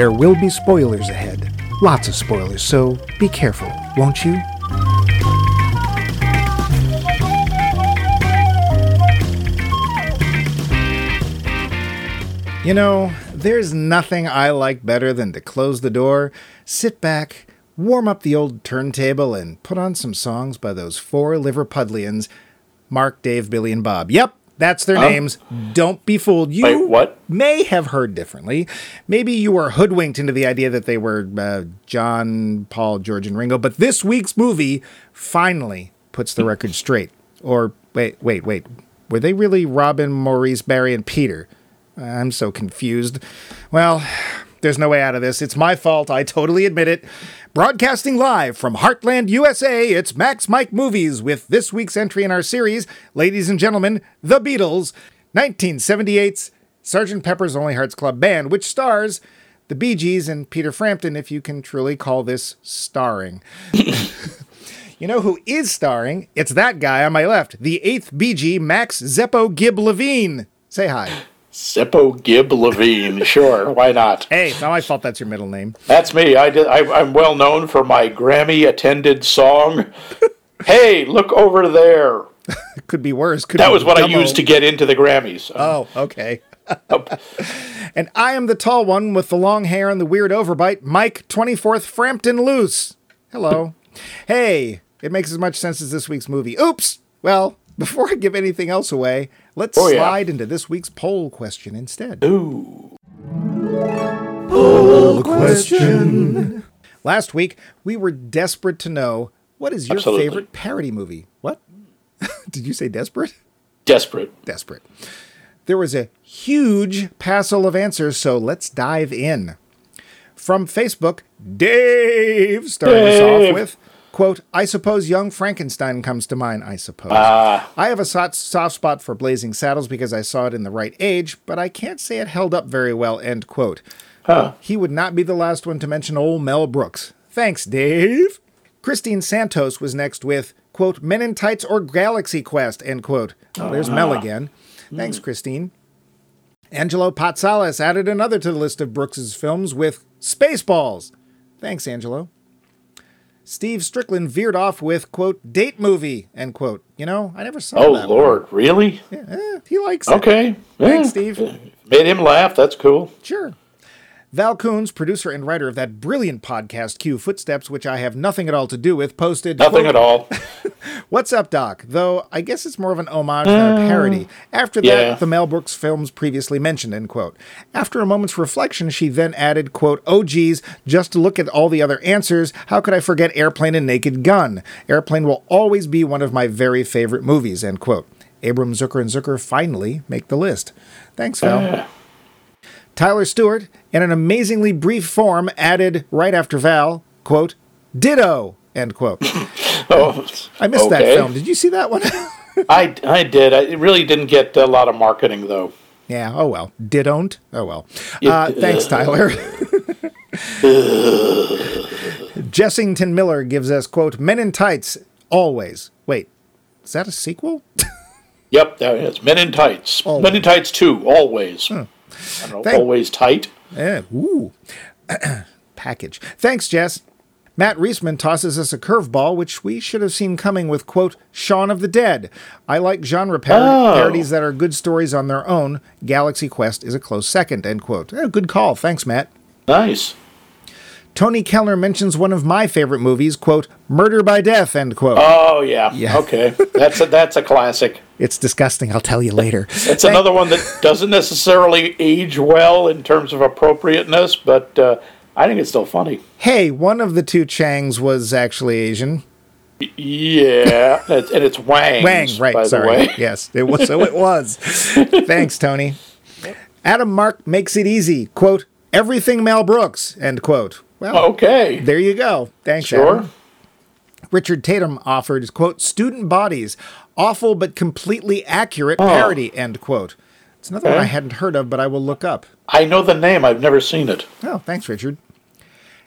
There will be spoilers ahead. Lots of spoilers, so be careful, won't you? You know, there's nothing I like better than to close the door, sit back, warm up the old turntable, and put on some songs by those four Liverpudlians Mark, Dave, Billy, and Bob. Yep, that's their names. Don't be fooled. You Wait, what? may have heard differently. Maybe you were hoodwinked into the idea that they were uh, John, Paul, George, and Ringo. But this week's movie finally puts the record straight. Or wait, wait, wait. Were they really Robin, Maurice, Barry, and Peter? I'm so confused. Well, there's no way out of this. It's my fault. I totally admit it. Broadcasting live from Heartland, USA, it's Max Mike Movies with this week's entry in our series, ladies and gentlemen, The Beatles, 1978's Sgt. Pepper's Lonely Hearts Club Band, which stars the Bee Gees and Peter Frampton, if you can truly call this starring. you know who is starring? It's that guy on my left, the eighth Gee, Max Zeppo Gibb Levine. Say hi. Zeppo Gibb Levine. Sure, why not? Hey, it's not my fault that's your middle name. That's me. I did. I, I'm well known for my Grammy-attended song. hey, look over there. Could be worse. Could That be was what I used to get into the Grammys. Oh, okay. and I am the tall one with the long hair and the weird overbite, Mike 24th Frampton Loose. Hello. hey, it makes as much sense as this week's movie. Oops! Well, before I give anything else away, let's Oh, yeah. slide into this week's poll question instead. Ooh. question. Last week, we were desperate to know what is your Absolutely. favorite parody movie? What? Did you say desperate? Desperate. desperate. There was a huge passel of answers, so let's dive in. From Facebook, Dave started us off with, quote, I suppose Young Frankenstein comes to mind, I suppose. Ah. I have a soft, soft spot for Blazing Saddles because I saw it in the right age, but I can't say it held up very well, end quote. Huh. He would not be the last one to mention old Mel Brooks. Thanks, Dave. Christine Santos was next with, quote, Men in Tights or Galaxy Quest, end quote. Oh, there's Mel again. Thanks, Christine. Angelo Patsalas added another to the list of Brooks's films with Spaceballs. Thanks, Angelo. Steve Strickland veered off with, quote, date movie, end quote. You know, I never saw that. Oh that. Lord, really? One. Eh, he likes it. Okay. Thanks, Yeah. Steve. Made him laugh. That's cool. Sure. Val Coons, producer and writer of that brilliant podcast, Q Footsteps, which I have nothing at all to do with, posted Nothing quote, at all. What's up, Doc? Though I guess it's more of an homage than a mm. parody. After that, yeah. the Mel Brooks films previously mentioned, end quote. After a moment's reflection, she then added, quote, Oh geez, just to look at all the other answers, how could I forget Airplane and Naked Gun? Airplane will always be one of my very favorite movies, end quote. Abrahams Zucker and Zucker finally make the list. Thanks, Val. Tyler Stewart, in an amazingly brief form, added right after Val, quote, ditto, end quote. Oh, I missed that film. Did you see that one? I, I did. I, it really didn't get a lot of marketing, though. yeah, oh well. Didn't? Oh well. Uh, thanks, Tyler. Jessington Miller gives us, quote, Men in Tights, always. Wait, is that a sequel? Yep, that is. Men in Tights. Always. Men in Tights 2, always. I don't know, Thank- always tight. Eh, ooh. Package. Thanks, Jess. Matt Reisman tosses us a curveball, which we should have seen coming with, quote, Shaun of the Dead. I like genre Oh. parodies that are good stories on their own. Galaxy Quest is a close second, end quote. Eh, good call. Thanks, Matt. Nice. Tony Keller mentions one of my favorite movies, quote, Murder by Death, end quote. Oh, yeah. Yeah. Okay. That's a, that's a classic. It's disgusting. I'll tell you later. It's another one that doesn't necessarily age well in terms of appropriateness, but uh, I think it's still funny. Hey, one of the two Changs was actually Asian. Yeah, and it's Wang. Wang, right? Sorry. Yes, it was. So it was. Thanks, Tony. Adam Mark makes it easy. Quote: Everything Mel Brooks. End quote. Well, Okay. there you go. Thanks, Sure. Adam. Richard Tatum offered quote Student Bodies, awful but completely accurate oh. parody. End quote. It's another one I eh? hadn't heard of, but I will look up. I know the name. I've never seen it. Oh, thanks, Richard.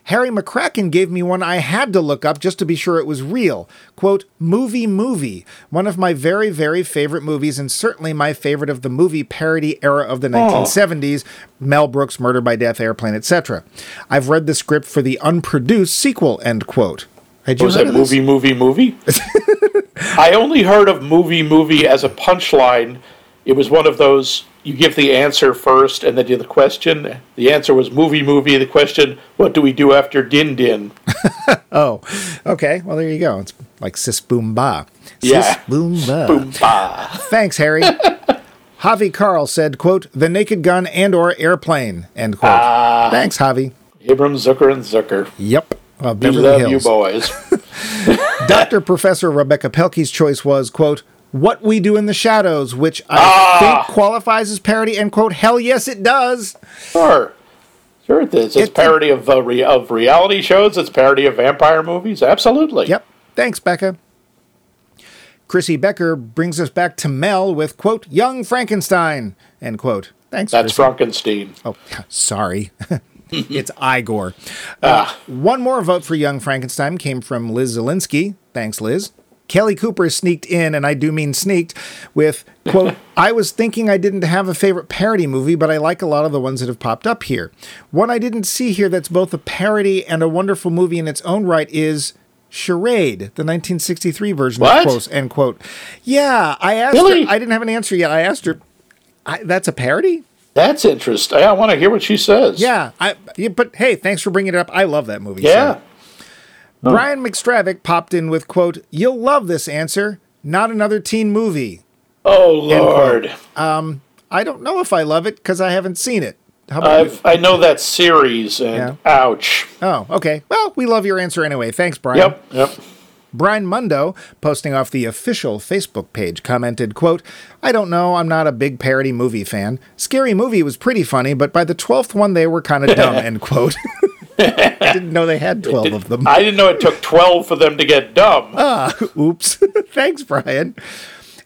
Harry McCracken gave me one I had to look up just to be sure it was real. Quote, Movie Movie, one of my very, very favorite movies, and certainly my favorite of the movie parody era of the 1970s Mel Brooks, Murder by Death, Airplane, etc. I've read the script for the unproduced sequel, end quote. Had you oh, Was heard it movie, movie, movie? I only heard of movie, movie as a punchline. It was one of those you give the answer first and then do the question. The answer was movie, movie. The question, what do we do after din din? Oh, okay. Well, there you go. It's like sis boom ba. Yeah. Sis boom ba. Boom, bah. Thanks, Harry. Javi Carl said, quote, the naked gun and or airplane, end quote. Ah. Thanks, Javi. Abrahams, Zucker, and Zucker. Yep. Well, We love you, boys. Dr. Professor Rebecca Pelkey's choice was, quote, What We Do in the Shadows, which I Ah. think qualifies as parody, end quote. Hell yes, it does. Sure. Sure it is. It's It's parody of, uh, re- of reality shows. It's parody of vampire movies. Absolutely. Yep. Thanks, Becca. Chrissy Becker brings us back to Mel with, quote, Young Frankenstein, end quote. Thanks, That's Chrissy. Frankenstein. Oh, sorry. it's Igor. Ah. One more vote for Young Frankenstein came from Liz Zielinski. Thanks, Liz. Kelly Cooper sneaked in, and I do mean sneaked, with, quote, I was thinking I didn't have a favorite parody movie, but I like a lot of the ones that have popped up here. One I didn't see here that's both a parody and a wonderful movie in its own right is Charade, the 1963 version What? of end quote. Yeah, I asked Really? her, I didn't have an answer yet. I asked her, I, that's a parody? That's interesting. I want to hear what she says. Yeah, I. Yeah, but hey, thanks for bringing it up. I love that movie. Yeah. so. Brian McStravick popped in with quote, "You'll love this answer. Not another teen movie. Oh, Lord. Um, I don't know if I love it because I haven't seen it. How about? I've, I know that series, and ouch. Oh, okay. Well, we love your answer anyway. Thanks, Brian. Yep, yep. Brian Mundo, posting off the official Facebook page, commented, quote, I don't know, I'm not a big parody movie fan. Scary Movie was pretty funny, but by the 12th one they were kind of dumb, end quote. I didn't know they had 12 of them. I didn't know it took 12 for them to get dumb. Ah, Oops. Thanks, Brian.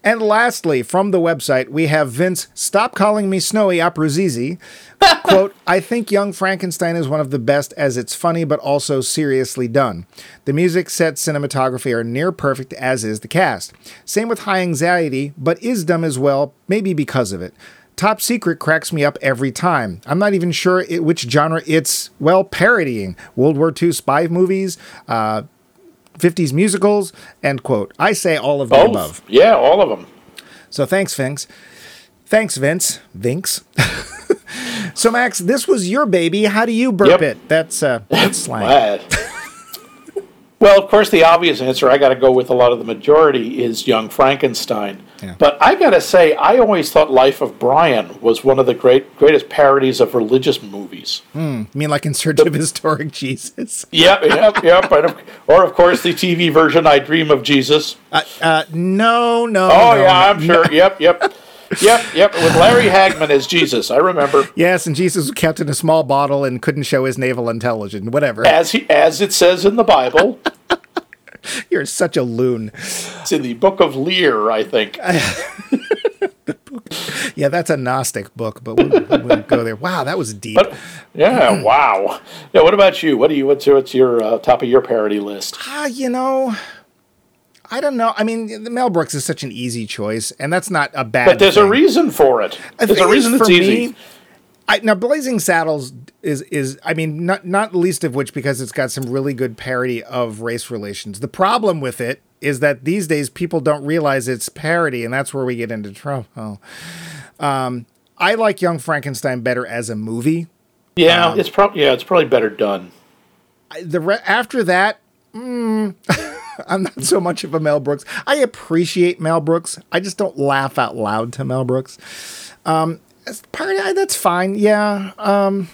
And lastly, from the website, we have Vince, stop calling me Snowy Aprazizi. Quote, I think Young Frankenstein is one of the best as it's funny but also seriously done. The music, set, cinematography are near perfect, as is the cast. Same with High Anxiety, but is dumb as well, maybe because of it. Top Secret cracks me up every time. I'm not even sure it, which genre it's, well, parodying. World War II spy movies, uh, 50s musicals, end quote. I say all of the Both. above. Yeah, all of them. So thanks, Vince. Thanks, Vince. Vince. so Max, this was your baby. How do you burp Yep. it? That's uh that's slang. Well, of course, the obvious answer I got to go with a lot of the majority is Young Frankenstein. Yeah. But I got to say, I always thought Life of Brian was one of the great greatest parodies of religious movies. You mean like in search of historic Jesus? Yep, yep, yep. Of, or, of course, the TV version, I Dream of Jesus. Uh, uh no, no. Oh, no, yeah. I'm sure. Yep, yep. Yep, yep. With Larry Hagman as Jesus, I remember. Yes, and Jesus was kept in a small bottle and couldn't show his naval intelligence. Whatever. As he, as it says in the Bible, You're such a loon. it's in the Book of Lear, I think. Yeah, that's a Gnostic book, but we'll, we'll go there. Wow, that was deep. But yeah, wow. Yeah, what about you? What do you? What's your, what's your uh, top of your parody list? Ah, you know, I don't know. I mean, the Mel Brooks is such an easy choice, and that's not a bad. But there's a reason for it. There's a reason it's for easy. I, now, Blazing Saddles is is I mean not not least of which because it's got some really good parody of race relations. The problem with it is that these days people don't realize it's parody, and that's where we get into trouble. Um, I like Young Frankenstein better as a movie. yeah, um, it's probably yeah, it's probably better done. I- The re- after that. mm, I'm not so much of a Mel Brooks. I appreciate Mel Brooks. I just don't laugh out loud to Mel Brooks. Um, as parody, I- that's fine. Yeah. Um,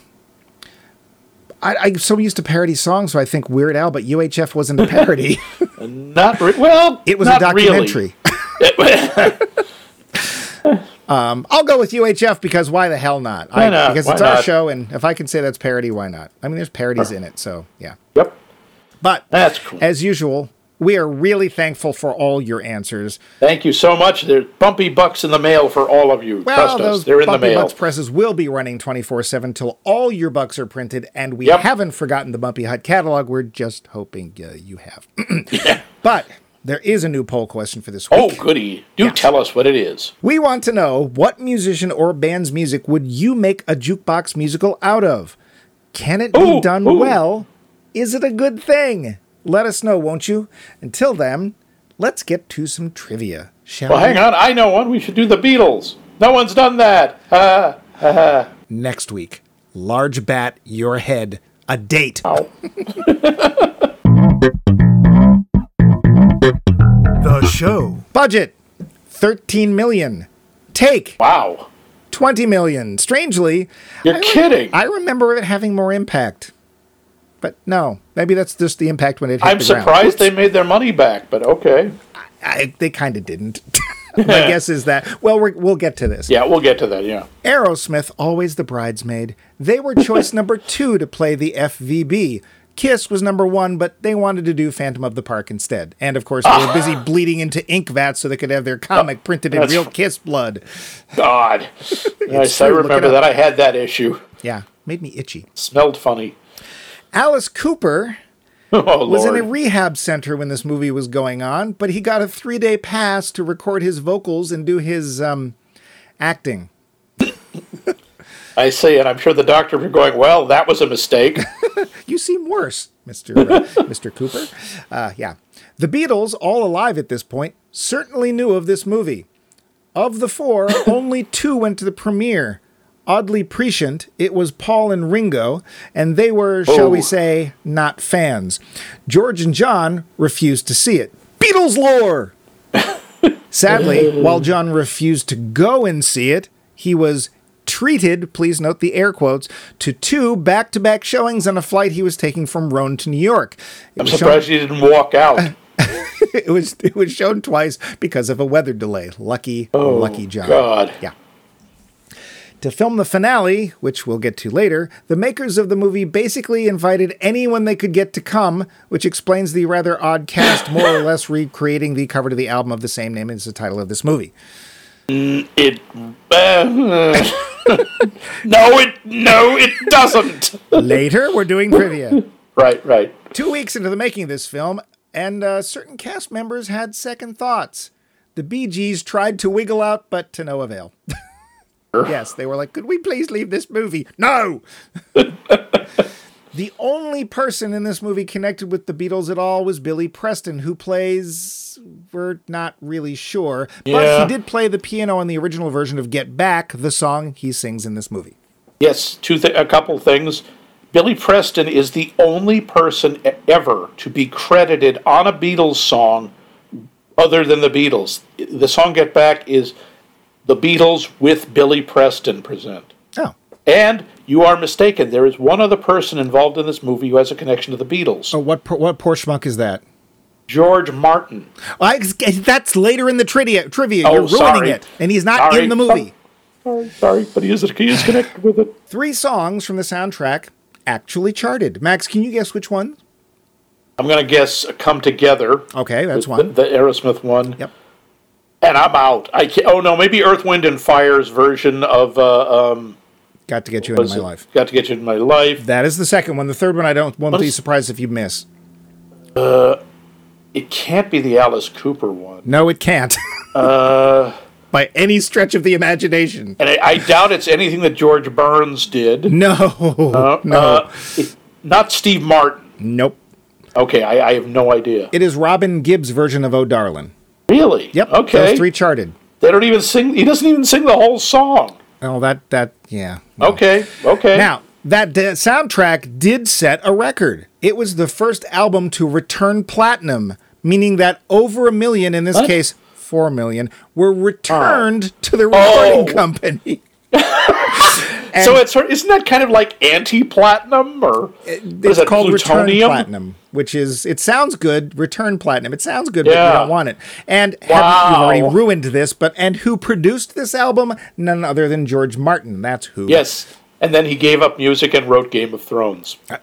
I, I'm so used to parody songs, so I think Weird Al, but UHF wasn't a parody. Not re- well. it was not a documentary. Really. um, I'll go with UHF because why the hell not? I, Why not? Because Why it's our show, and if I can say that's parody, why not? I mean, there's parodies in it, so yeah. yep, But that's cool. as usual, We are really thankful for all your answers. Thank you so much. There's bumpy bucks in the mail for all of you. Well, Trust those us, they're in the Bumpy mail. Bucks presses will be running 24 7 till all your bucks are printed, and we Yep. haven't forgotten the Bumpy Hut catalog. We're just hoping uh, you have. But there is a new poll question for this week. Oh, goody. Do tell us what it is. We want to know what musician or band's music would you make a jukebox musical out of? Can it be done ooh. well? Is it a good thing? Let us know, won't you? Until then, let's get to some trivia, shall Well, we? hang on. I know one. We should do the Beatles. No one's done that. Uh, Next week, large bat, your head, a date. ow. The show. Budget 13 million. Take Wow. 20 million. Strangely, You're I re- kidding. I remember it having more impact. But no, maybe that's just the impact when it hit I'm the ground. surprised they made their money back, but okay. I, they kind of didn't. My guess is that. Well, we're, we'll get to this. Yeah, we'll get to that, yeah. Aerosmith, always the bridesmaid. They were choice number two to play the FVB. Kiss was number one, but they wanted to do Phantom of the Park instead. And of course, they were busy bleeding into ink vats so they could have their oh, comic printed in that's- real Kiss blood. God. yes, I true, look it remember that. I had that issue. Yeah, made me itchy. Smelled funny. Alice Cooper Oh, was Lord. in a rehab center when this movie was going on, but he got a three day pass to record his vocals and do his um, acting. I see, and I'm sure the doctor were going, well, that was a mistake. You seem worse, Mr. Uh, Mr. Cooper. Uh, yeah. The Beatles, all alive at this point, certainly knew of this movie. Of the four, only two went to the premiere. Oddly prescient, it was Paul and Ringo, and they were, shall we Oh. say, not fans. George and John refused to see it. Beatles lore! Sadly, while John refused to go and see it, he was treated, please note the air quotes, to two back to back showings on a flight he was taking from Rome to New York. It I'm was, shown, surprised you didn't walk out. it, was, it was shown twice because of a weather delay. Lucky, oh, lucky John. God. Yeah. To film the finale, which we'll get to later, the makers of the movie basically invited anyone they could get to come, which explains the rather odd cast more or less recreating the cover to the album of the same name as the title of this movie. It. Uh, no, it. No, it doesn't. Later, we're doing trivia. right, right. Two weeks into the making of this film, and uh, certain cast members had second thoughts. The Bee Gees tried to wiggle out, but to no avail. Yes, they were like, could we please leave this movie? No! the only person in this movie connected with the Beatles at all was Billy Preston, who plays. We're not really sure, but Yeah. he did play the piano on the original version of Get Back, the song he sings in this movie. Yes, two th- a couple things. Billy Preston is the only person ever to be credited on a Beatles song other than the Beatles. The song Get Back is the Beatles with Billy Preston present. Oh. And you are mistaken. There is one other person involved in this movie who has a connection to the Beatles. Oh, what, poor- what poor schmuck is that? George Martin. I, that's later in the trivia. Trivia, Oh, you're ruining sorry. it, and he's not Sorry. in the movie. Oh, sorry, sorry, but he is, he is connected with it. Three songs from the soundtrack actually charted. Max, can you guess which one? I'm going to guess Come Together. Okay, that's the, one. The Aerosmith one. Yep. And I'm out. I can't, oh no, maybe Earth, Wind, and Fire's version of uh, um, Got to get you into my it? life. Got to get you in my life. That is the second one. The third one, I don't won't What be is- surprised if you miss. Uh, It can't be the Alice Cooper one. No, it can't. Uh, By any stretch of the imagination. and I, I doubt it's anything that George Burns did. No, Uh, no, uh, it- not Steve Martin. nope. Okay, I, I have no idea. It is Robin Gibb's version of "Oh Darlin'." Really? Yep. Okay. Those three charted. They don't even sing. He doesn't even sing the whole song. Oh, that that yeah. no. Okay. Okay. Now, that d- soundtrack did set a record. It was the first album to return platinum, meaning that over a million, in this What? case, four million, were returned to the recording Oh. company. so it's isn't that kind of like anti-platinum or is It's it, called return plutonium? platinum, which is it sounds good. Return platinum. It sounds good, but you don't want it. And have, you've already ruined this. But and who produced this album? None other than George Martin. That's who. Yes. And then he gave up music and wrote Game of Thrones. Uh,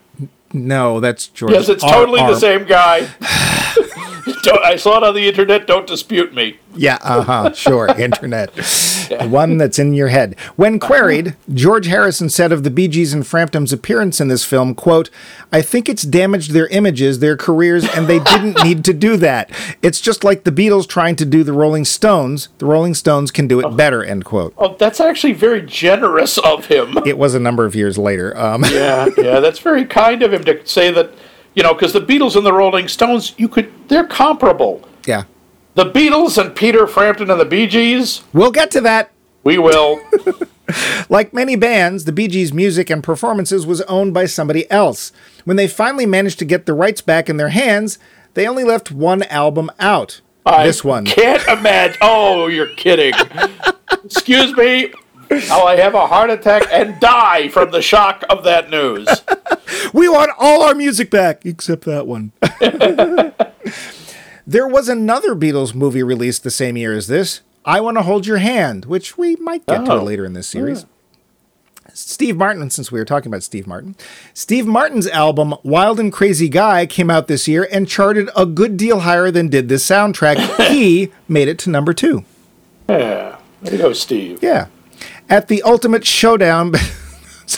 no, that's George. Yes, it's R- totally R- the same guy. Don't, I saw it on the internet. Don't dispute me. Yeah, uh huh, sure, internet. The one that's in your head. When queried, George Harrison said of the Bee Gees and Frampton's appearance in this film, quote, I think it's damaged their images, their careers, and they didn't need to do that. It's just like the Beatles trying to do the Rolling Stones. The Rolling Stones can do it better, end quote. Oh, that's actually very generous of him. It was a number of years later. Um, yeah, yeah, that's very kind of him to say that, you know, because the Beatles and the Rolling Stones, you could, they're comparable. yeah. The Beatles and Peter Frampton and the Bee Gees, We'll get to that. we will. Like many bands, the Bee Gees' music and performances was owned by somebody else. When they finally managed to get the rights back in their hands, they only left one album out. this I one. Can't imagine. Oh, you're kidding. Excuse me. Now I have a heart attack and die from the shock of that news. We want all our music back, except that one. there was another Beatles movie released the same year as this, I Want to Hold Your Hand, which we might get to Oh. later in this oh, series. Steve Martin, since we were talking about Steve Martin, Steve Martin's album Wild and Crazy Guy came out this year and charted a good deal higher than did this soundtrack. he made it to number two. Yeah. There you go, Steve. Yeah. At the ultimate showdown,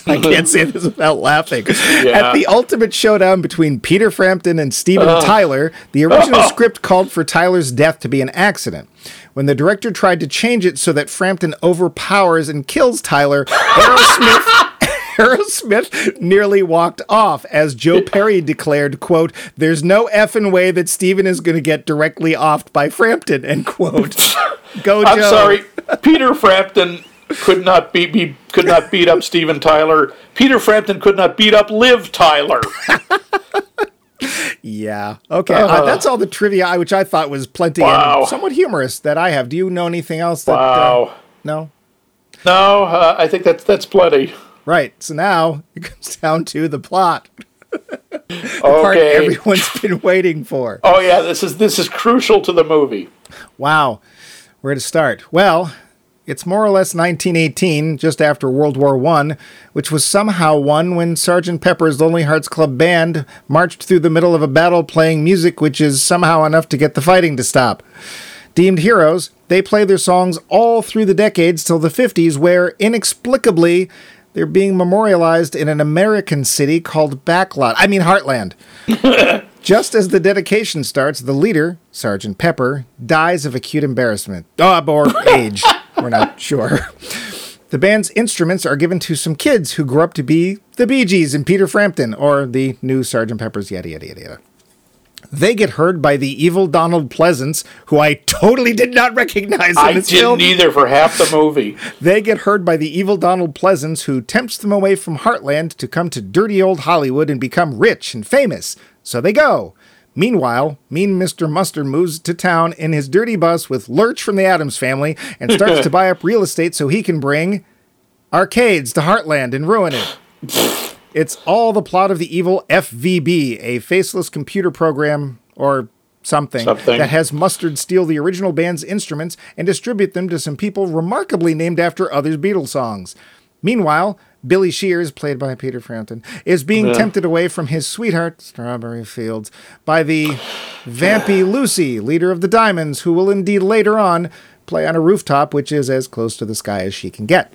I can't say this without laughing. At the ultimate showdown between Peter Frampton and Steven uh. Tyler, the original script called for Tyler's death to be an accident. When the director tried to change it so that Frampton overpowers and kills Tyler, Aerosmith. Aerosmith nearly walked off as Joe Perry declared, quote, there's no effing way that Steven is going to get directly offed by Frampton, end quote. Go, I'm Joe. sorry. Peter Frampton could not beat be, could not beat up Steven Tyler. Peter Frampton could not beat up Liv Tyler. Yeah. Okay. Uh, that's all the trivia, which I thought was plenty Wow. and somewhat humorous that I have. Do you know anything else? That, uh, Wow. no. No, uh, I think that's that's plenty. Right. So now it comes down to the plot. Part Okay. everyone's been waiting for. Oh yeah, this is this is crucial to the movie. Wow. Where to start? Well, it's more or less 1918, just after World War I, which was somehow won when Sgt. Pepper's Lonely Hearts Club Band marched through the middle of a battle playing music which is somehow enough to get the fighting to stop. Deemed heroes, they play their songs all through the decades till the 50s, where inexplicably they're being memorialized in an American city called Backlot. I mean, Heartland. Just as the dedication starts, the leader, Sergeant Pepper, dies of acute embarrassment. Oh, or age. We're not sure. The band's instruments are given to some kids who grow up to be the Bee Gees and Peter Frampton, or the new Sergeant Pepper's, yada, yada, yada, yada. They get heard by the evil Donald Pleasence, who I totally did not recognize in I didn't film. either for half the movie. They get heard by the evil Donald Pleasence, who tempts them away from Heartland to come to dirty old Hollywood and become rich and famous. So they go. Meanwhile, mean Mr. Mustard moves to town in his dirty bus with Lurch from the Addams family and starts to buy up real estate so he can bring arcades to Heartland and ruin it. It's all the plot of the evil FVB, a faceless computer program or something, Something. that has Mustard steal the original band's instruments and distribute them to some people remarkably named after other Beatles songs. Meanwhile, Billy Shears, played by Peter Frampton, is being tempted away from his sweetheart, Strawberry Fields, by the vampy Lucy, leader of the Diamonds, who will indeed later on play on a rooftop which is as close to the sky as she can get.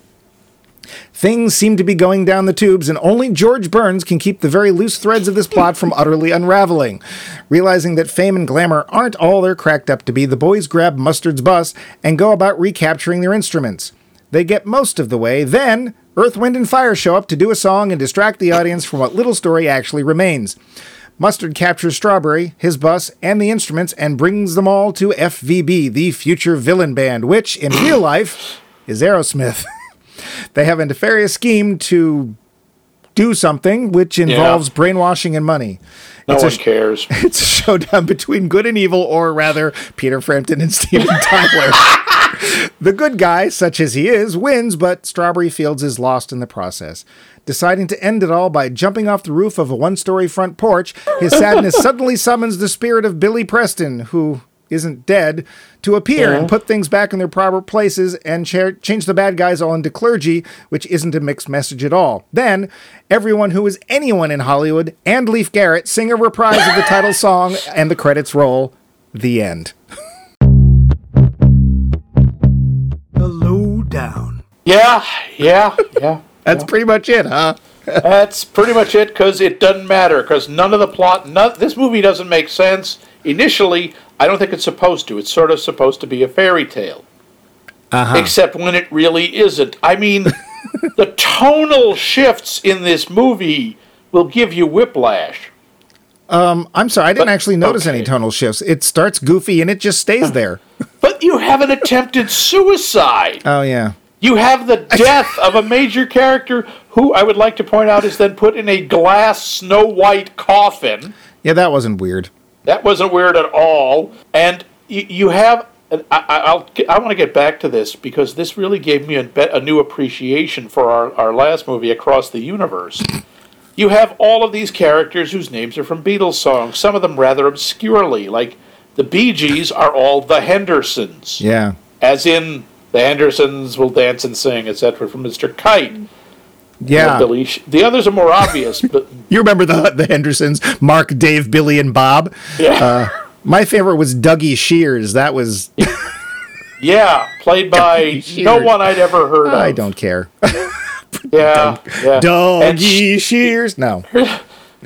Things seem to be going down the tubes, and only George Burns can keep the very loose threads of this plot from utterly unraveling. Realizing that fame and glamour aren't all they're cracked up to be, the boys grab Mustard's bus and go about recapturing their instruments. They get most of the way, then Earth, Wind, and Fire show up to do a song and distract the audience from what little story actually remains. Mustard captures Strawberry, his bus, and the instruments and brings them all to FVB, the future villain band, which, in real life, is Aerosmith. they have a nefarious scheme to do something which involves brainwashing and money. No it's, one a, cares. it's a showdown between good and evil, or rather, Peter Frampton and Steven Tyler. the good guy, such as he is, wins, but Strawberry Fields is lost in the process. Deciding to end it all by jumping off the roof of a one story front porch, his sadness suddenly summons the spirit of Billy Preston, who isn't dead, to appear and put things back in their proper places and cha- change the bad guys all into clergy, which isn't a mixed message at all. Then, everyone who is anyone in Hollywood and Leif Garrett sing a reprise of the title song, and the credits roll. The end. The lowdown. Yeah, yeah, yeah. That's pretty much it, huh? That's pretty much it because it doesn't matter because none of the plot, none, this movie doesn't make sense. Initially, I don't think it's supposed to. It's sort of supposed to be a fairy tale. Uh-huh. Except when it really isn't. I mean, the tonal shifts in this movie will give you whiplash. I'm sorry, I didn't But- actually notice any tonal shifts. It starts goofy and it just stays there. But you have an attempted suicide. Oh yeah. You have the death of a major character who I would like to point out is then put in a glass Snow White coffin. Yeah, that wasn't weird. That wasn't weird at all. And you, you have. and I, I- I'll, I want to get back to this because this really gave me a, a new appreciation for our, our last movie, Across the Universe. You have all of these characters whose names are from Beatles songs, some of them rather obscurely. Like the Bee Gees are all the Hendersons Yeah. as in the Hendersons will dance and sing, etc. From Mr. Kite, Yeah. Billy. The others are more obvious, but You remember the the Hendersons? Mark, Dave, Billy, and Bob. yeah, My favorite was Dougie Shears. That was yeah, played by no one I'd ever heard of. I don't care. Yeah, yeah. Dougie sh- Shears. No.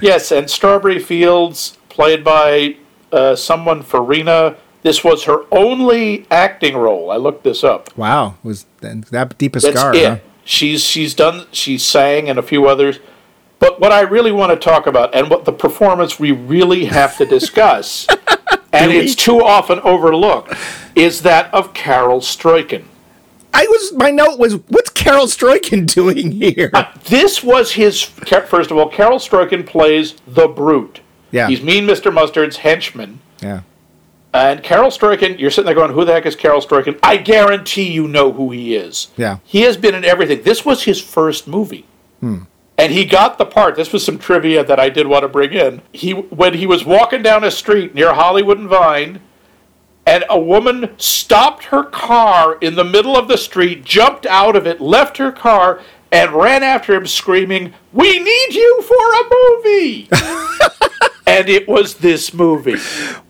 yes, and Strawberry Fields, played by uh, someone Farina. This was her only acting role. I looked this up. Wow. Was that, that deep a That's scar? it. huh? She's she's done. She sang and a few others. But what I really want to talk about, and what the performance we really have to discuss, and it's too often overlooked, is that of Carel Struycken. I was. My note was, "What's Carel Struycken doing here?" Uh, this was his. First of all, Carel Struycken plays the Brute. Yeah. He's Mean Mr. Mustard's henchman. yeah. And Carel Struycken, you're sitting there going, who the heck is Carel Struycken? I guarantee you know who he is. Yeah. He has been in everything. This was his first movie. Hmm. And he got the part. This was some trivia that I did want to bring in. He when he was walking down a street near Hollywood and Vine, and a woman stopped her car in the middle of the street, jumped out of it, left her car, and ran after him screaming, "We need you for a movie!" and it was this movie.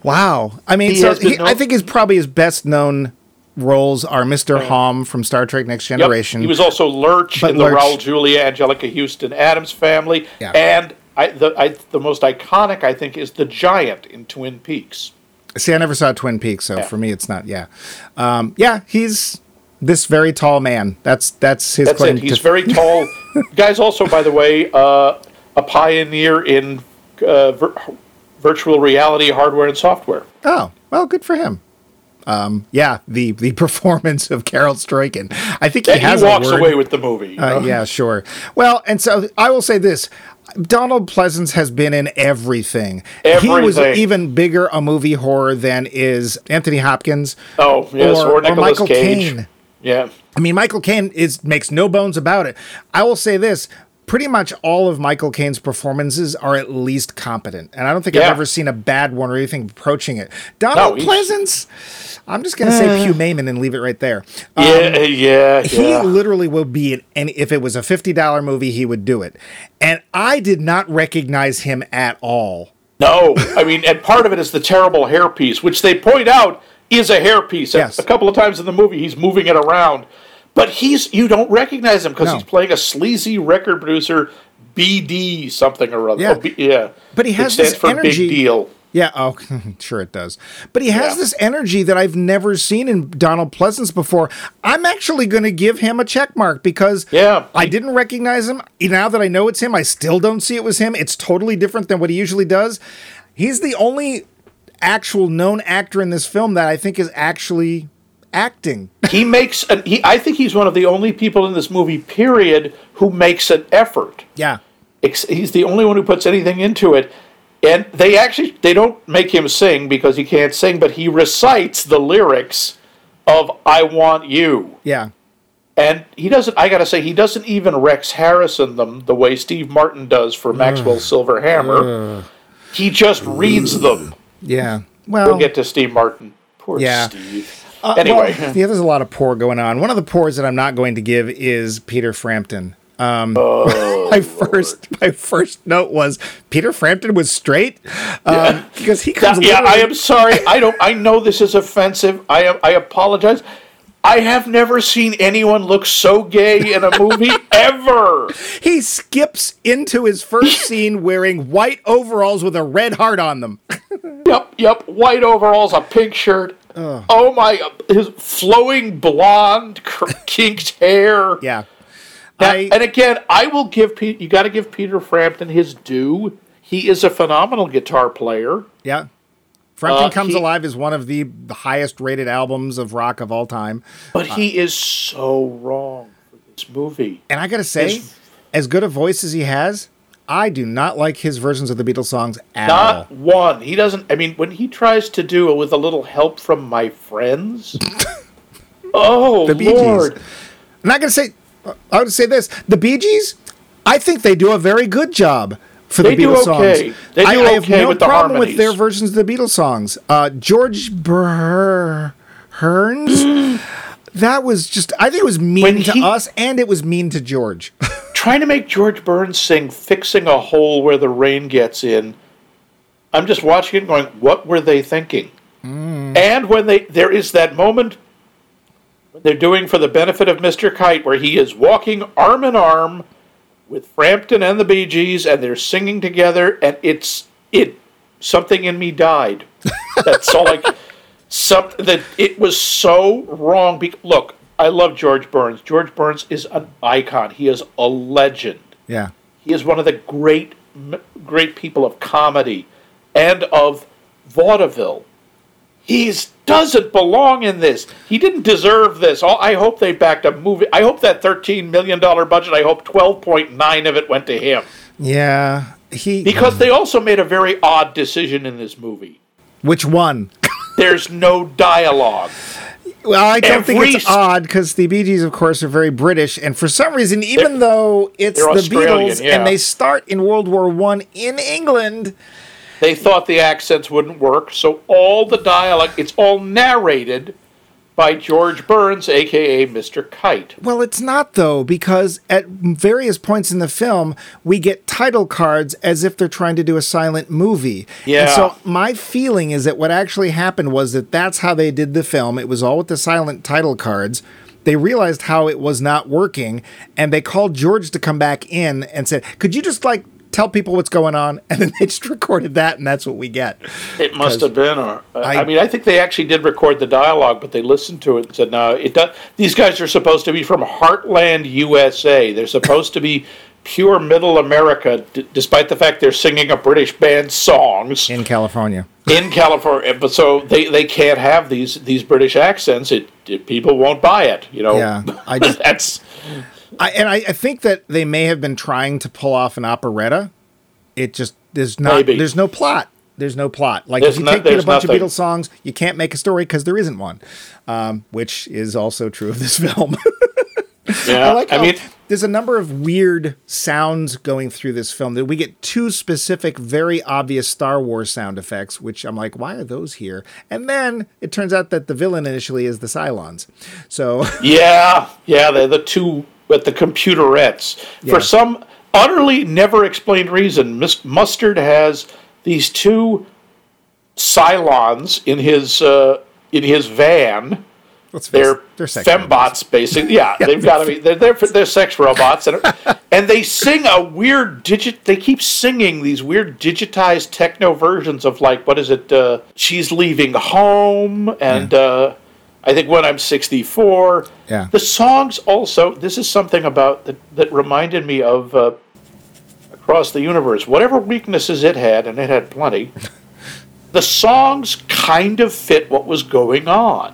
Wow. I mean, He so he, known- I think his probably his best known roles are Mr. Homn from Star Trek: Next Yep. Generation. He was also Lurch But in the Lurch- Raul Julia, Anjelica Huston, Addams Family, Yeah. and I, the I, the most iconic I think is the Giant in Twin Peaks. See, I never saw Twin Peaks, so for me, it's not. Yeah, um, yeah. He's this very tall man. That's that's his That's claim it. He's to. very tall. Guy's also, by the way, uh, a pioneer in uh, vir- virtual reality hardware and software. oh, well, good for him. Um, yeah, the the performance of Carel Struycken. I think he And has he a walks away with the movie. Uh, yeah, sure. Well, and so I will say this. Donald Pleasence has been in everything. everything. He was even bigger a movie horror than is Anthony Hopkins. Oh yes, or, Nicolas Michael Cage. Caine. Yeah. I mean, Michael Caine is makes no bones about it. I will say this: pretty much all of Michael Caine's performances are at least competent, and I don't think I've ever seen a bad one or anything approaching it. Donald he's- Pleasence, I'm just gonna say Pumaman and leave it right there. Um, Yeah, yeah, he yeah. literally will be in any. If it was a fifty dollar movie, he would do it, and I did not recognize him at all. No, I mean, and part of it is the terrible hairpiece, which they point out is a hairpiece. A- Yes. A couple of times in the movie, he's moving it around, but he's you don't recognize him because No. he's playing a sleazy record producer, BD something or other. Yeah. Oh, B- yeah. But he has this for energy- Big deal. Yeah, oh, sure it does. But he has Yeah. this energy that I've never seen in Donald Pleasence before. I'm actually going to give him a check mark because Yeah. I didn't recognize him. Now that I know it's him, I still don't see it was him. It's totally different than what he usually does. He's the only actual known actor in this film that I think is actually acting. He makes an. He, I think he's one of the only people in this movie, period, who makes an effort. yeah. He's the only one who puts anything into it and they actually they don't make him sing because he can't sing but he recites the lyrics of i want you Yeah. and he doesn't i gotta say he doesn't even rex harrison them the way steve martin does for maxwell silver hammer he just reads them Yeah. Well, we'll get to steve martin poor Yeah. steve Uh, anyway well, yeah, there's a lot of poor going on. One of the poors that I'm not going to give is Peter Frampton. oh, my first my first note was Peter Frampton was straight um, because he comes. yeah, I am sorry. I don't. I know this is offensive. I. I apologize. I have never seen anyone look so gay in a movie ever. He skips into his first scene wearing white overalls with a red heart on them. Yep, yep. White overalls, a pink shirt. Oh my! His flowing blonde, kinked hair. Yeah. Now- I- and again, I will give Pete. You got to give Peter Frampton his due. He is a phenomenal guitar player. Yeah. Frampton Uh, Comes he- Alive is one of the highest rated albums of rock of all time. But he is so wrong for this movie. And I got to say, His- as good a voice as he has, I do not like his versions of the Beatles songs at all. Not one. He doesn't. I mean, when he tries to do it with a little help from my friends. oh The Bee Gees. Lord! I'm not going to say, I would say this the Bee Gees, I think they do a very good job for They the Beatles okay. songs. They do I, I have okay no with the problem with their versions of the Beatles songs. Uh, George Burr Hearns, that was just, I think it was mean When to he- us and it was mean to George. Trying to make George Burns sing "Fixing a Hole Where the Rain Gets In." I'm just watching it, going, "What were they thinking?" Mm. And when they there is that moment they're doing for the benefit of Mr. Kite, where he is walking arm in arm with Frampton and the Bee Gees, and they're singing together, and it's it something in me died. That's all like something that it was so wrong. Be- Look, I love George Burns. George Burns is an icon. He is a legend. yeah. He is one of the great, great people of comedy and of vaudeville. He doesn't belong in this. He didn't deserve this. I hope they backed a movie. I hope that thirteen million dollar budget. I hope twelve point nine of it went to him Yeah. He, because they also made a very odd decision in this movie. which one? There's no dialogue. Well, I don't think it's odd because the Bee Gees, of course, are very British, and for some reason, even though it's the Australian, Beatles yeah. and they start in World War One in England, They thought the accents wouldn't work, so all the dialogue, it's all narrated by George Burns, aka Mr. Kite. well, it's not though because at various points in the film we get title cards as if they're trying to do a silent movie. And Yeah. so my feeling is that what actually happened was that that's how they did the film. It was all with the silent title cards. They realized how it was not working, and they called George to come back in and said, "Could you just like tell people what's going on?" And then they just recorded that, and that's what we get. It must have been, or uh, I, I- mean, I think they actually did record the dialogue, but they listened to it and said, "No, it does." These guys are supposed to be from Heartland, USA. They're supposed to be pure Middle America, d- despite the fact they're singing a British band songs in California. in California. But so they, they can't have these these British accents. It, it people won't buy it. You know. Yeah, I just- that's I, and I, I think that they may have been trying to pull off an operetta. It just there's not Maybe. there's no plot. There's no plot. Like There's if you no- take a bunch nothing. of Beatles songs, you can't make a story because there isn't one, um, which is also true of this film. yeah. I like. I mean, there's a number of weird sounds going through this film. That we get two specific, very obvious Star Wars sound effects, which I'm like, why are those here? And then it turns out that the villain initially is the Cylons. So Yeah, yeah, they're the two at the computerettes. Yeah. For some utterly never explained reason, Mis- Mustard has these two Cylons in his uh, in his van. let's They're, they're sex robots. fembots, basically. Yeah, they've got to be. They're, they're they're sex robots, and and they sing a weird digit. They keep singing these weird digitized techno versions of like what is it? Uh, She's leaving home, and uh, I think when I'm 64. Yeah. The songs also. This is something about that that reminded me of. Uh, Across the universe, whatever weaknesses it had, and it had plenty, the songs kind of fit what was going on.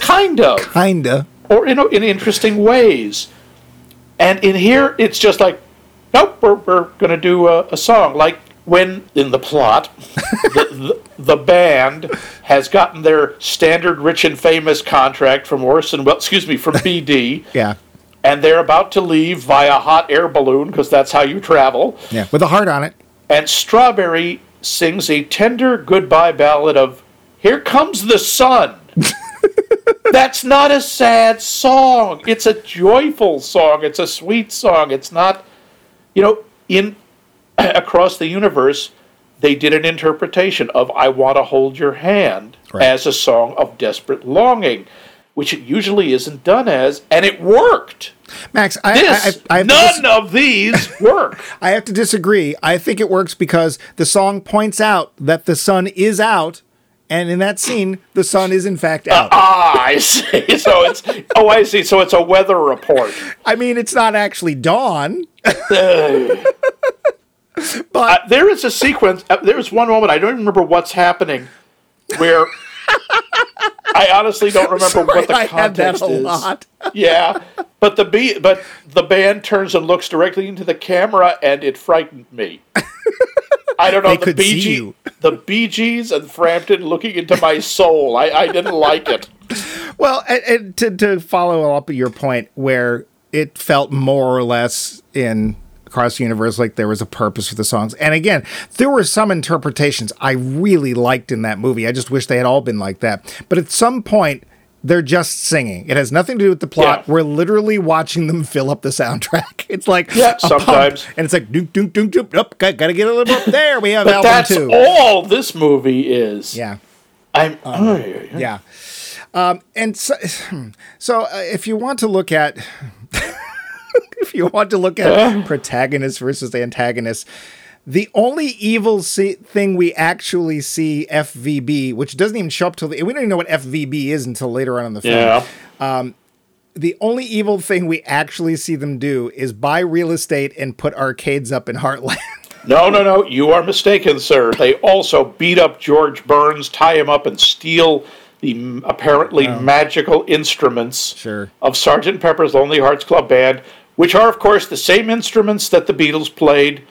Kind of Kinda. or in, in interesting ways. And in here, it's just like, nope, we're, we're going to do a, a song. Like when in the plot, the, the, the band has gotten their standard rich and famous contract from Orson, well, excuse me, from BD, Yeah. and they're about to leave via hot air balloon because that's how you travel. Yeah. With a heart on it. And Strawberry sings a tender goodbye ballad of Here Comes the Sun. That's not a sad song. It's a joyful song. It's a sweet song. It's not, you know, in across the universe, they did an interpretation of I Want to Hold Your Hand Right. as a song of desperate longing, which it usually isn't done as, and it worked. Max, I, This, I, I, I, have to none dis- of these work. I have to disagree. I think it works because the song points out that the sun is out, and in that scene, the sun is in fact out. ah, I see. So it's, oh, I see. So it's a weather report. I mean, it's not actually dawn, Uh, there is a sequence. Uh, there is one moment I don't remember what's happening, where I honestly don't remember Sorry, what the I had that context a is. lot. Yeah, but the be- but the band turns and looks directly into the camera, and it frightened me. I don't know They the could Bee see Gees, you. the Bee Gees, and Frampton looking into my soul. I, I didn't like it. Well, and, and to, to follow up your point, where it felt more or less in across the universe like there was a purpose for the songs. And again, there were some interpretations I really liked in that movie. I just wish they had all been like that. But at some point, they're just singing. It has nothing to do with the plot. Yeah. We're literally watching them fill up the soundtrack. It's like Yeah, pump, sometimes. and it's like doop doop doop doop. Up, got, got to get a little up there. We have But album that's two. all this movie is. Yeah. I'm. Yeah. Um, and so, so uh, if you want to look at, if you want to look at uh. protagonists versus antagonists, the only evil see- thing we actually see FVB, which doesn't even show up till the, we don't even know what FVB is until later on in the film. yeah. Um, the only evil thing we actually see them do is buy real estate and put arcades up in Heartland. No, no, no. You are mistaken, sir. They also beat up George Burns, tie him up, and steal the apparently oh. magical instruments Oh. Sure. of Sergeant Pepper's Lonely Hearts Club Band, which are, of course, the same instruments that the Beatles played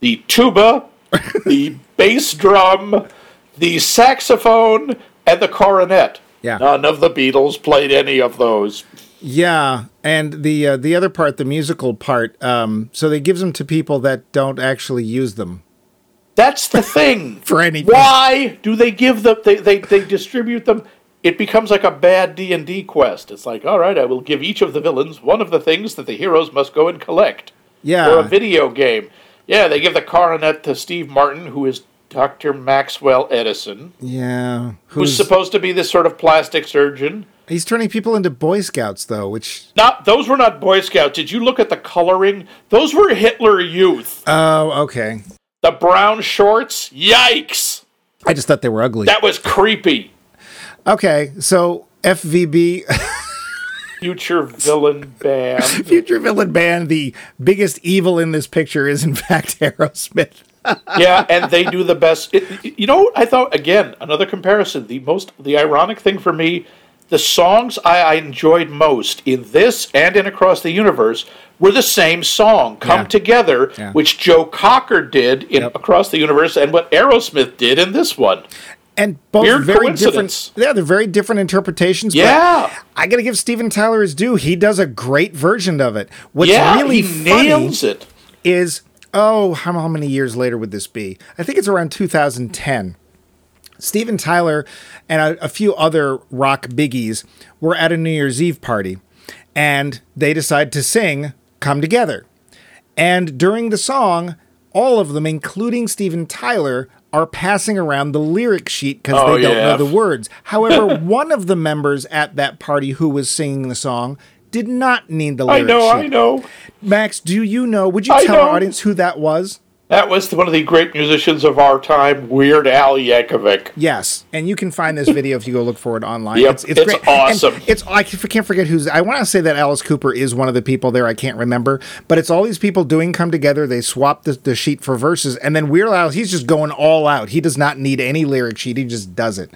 the tuba, the bass drum, the saxophone, and the cornet. Yeah. None of the Beatles played any of those. Yeah, and the uh, the other part, the musical part, um, so they gives them to people that don't actually use them. That's the thing. For anything. Why do they give them? They, they they distribute them. It becomes like a bad D and D quest. It's like, all right, I will give each of the villains one of the things that the heroes must go and collect. Yeah, Or a video game. Yeah, they give the coronet to Steve Martin, who is Doctor Maxwell Edison, yeah. who's Who's supposed to be this sort of plastic surgeon. he's turning people into Boy Scouts though, which Not those were not Boy Scouts. Did you look at the coloring? Those were Hitler Youth. oh, okay. The brown shorts. Yikes! I just thought they were ugly. That was creepy. Okay, so FVB, Future villain band. future villain band, the biggest evil in this picture is in fact Aerosmith. yeah, and they do the best. It, you know, I thought again another comparison. The most, the ironic thing for me, the songs I, I enjoyed most in this and in Across the Universe were the same song, "Come Yeah. Together," Yeah. which Joe Cocker did in Yep. Across the Universe, and what Aerosmith did in this one. And both Weird very different. Yeah, they're very different interpretations. but Yeah. I got to give Steven Tyler his due. He does a great version of it. What's yeah, really he funny nails it. is oh, how, how many years later would this be? I think it's around 2010. Steven Tyler and a, a few other rock biggies were at a New Year's Eve party, and they decide to sing "Come Together." And during the song, all of them, including Steven Tyler, are passing around the lyric sheet because Oh, they don't yeah. know the words. However, one of the members at that party who was singing the song did not need the lyric I know, sheet. I know. Max, do you know? Would you I tell our audience who that was? That was one of the great musicians of our time, Weird Al Yankovic. Yes, and you can find this video if you go look for it online. Yep, it's awesome. And it's I can't forget who's. I want to say that Alice Cooper is one of the people there. I can't remember, but it's all these people doing come together. They swap the, the sheet for verses, and then Weird Al he's just going all out. He does not need any lyric sheet. He just does it.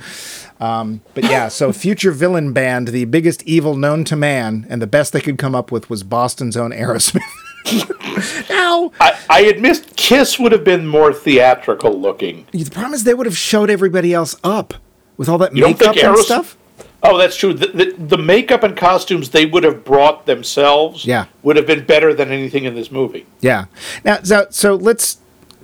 Um, but yeah, so future villain band, the biggest evil known to man, and the best they could come up with was Boston's own Aerosmith. now, I, I admit Kiss would have been more theatrical looking. the problem is they would have showed everybody else up with all that You makeup and Aeros- stuff. Oh, that's true. The, the, the makeup and costumes they would have brought themselves Yeah. would have been better than anything in this movie. Yeah. Now, so so let's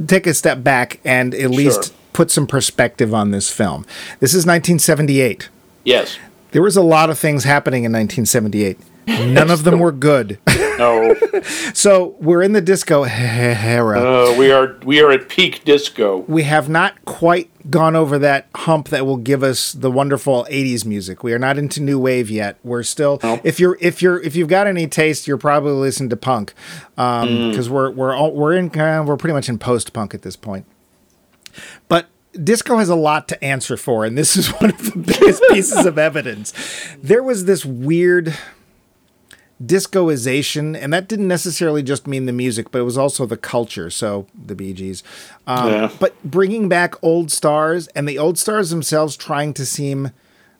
take a step back and at least Sure. put some perspective on this film. This is 1978. Yes. There was a lot of things happening in 1978. None of them were good. No, so we're in the disco era. uh, we are we are at peak disco. we have not quite gone over that hump that will give us the wonderful 80s music. We are not into new wave yet. We're still if you're if you're if you've got any taste, you're probably listening to punk. Um because we're we're all, we're in uh, we're pretty much in post punk at this point. But disco has a lot to answer for and this is one of the biggest pieces of evidence. There was this weird discoization, and that didn't necessarily just mean the music, but it was also the culture. So the Bee Gees, um, Yeah. but bringing back old stars and the old stars themselves trying to seem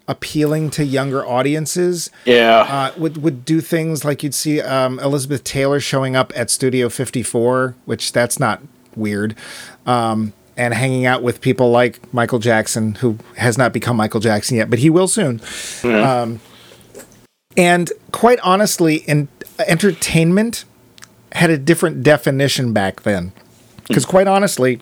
appealing to younger audiences. Yeah, Uh, would would do things like you'd see um, Elizabeth Taylor showing up at Studio 54, which that's not weird, um, and hanging out with people like Michael Jackson, who has not become Michael Jackson yet, but he will soon. Um, and quite honestly, in entertainment had a different definition back then. Because quite honestly,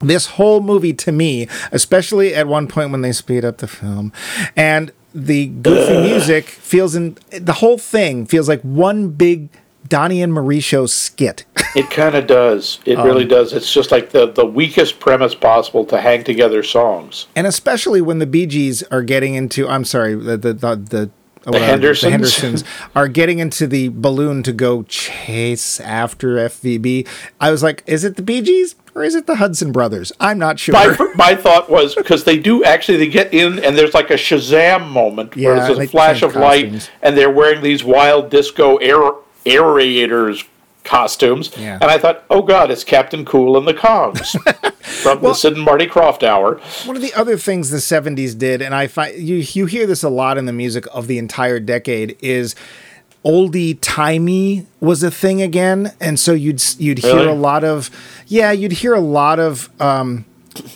this whole movie to me, especially at one point when they speed up the film, and the goofy music feels in the whole thing feels like one big Donnie and Mauricio skit. it kind of does. It Um, really does. It's just like the the weakest premise possible to hang together songs. and especially when the Bee Gees are getting into I'm sorry, the the the, the whatever, Hendersons? the Hendersons are getting into the balloon to go chase after FVB. I was like, is it the Bee Gees or is it the Hudson Brothers? I'm not sure. My, my thought was because they do actually they get in and there's like a Shazam moment where Yeah, there's they a flash of light and they're wearing these wild disco air, aerators costumes Yeah. and I thought oh god it's Kaptain Kool and the Kongs from the Sid and Marty Krofft hour One of the other things the '70s did, and I find you you hear this a lot in the music of the entire decade, is oldie timey was a thing again, and so you'd you'd hear Really? a lot of yeah, you'd hear a lot of um,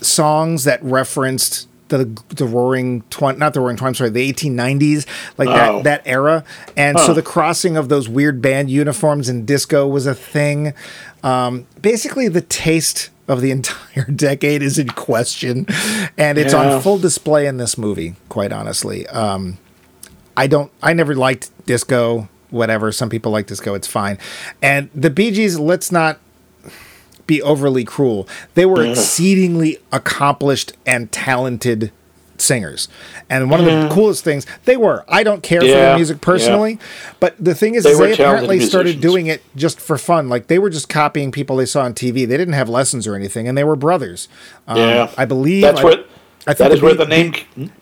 songs that referenced the the roaring twen- not the roaring 20 sorry the 1890s like Oh. that that era. And so the crossing of those weird band uniforms and disco was a thing. Um, basically the taste of the entire decade is in question. And it's Yeah. on full display in this movie quite honestly. Um, i don't i never liked disco whatever. Some people like disco it's fine. And the bee gees let's not be overly cruel. They were exceedingly accomplished and talented singers. And one of the coolest things they were. I don't care for their music personally, but the thing is, They is they apparently started doing it just for fun. Like they were just copying people they saw on TV. They didn't have lessons or anything, and they were brothers. Um, yeah I believe that's I- where I think that is the where the name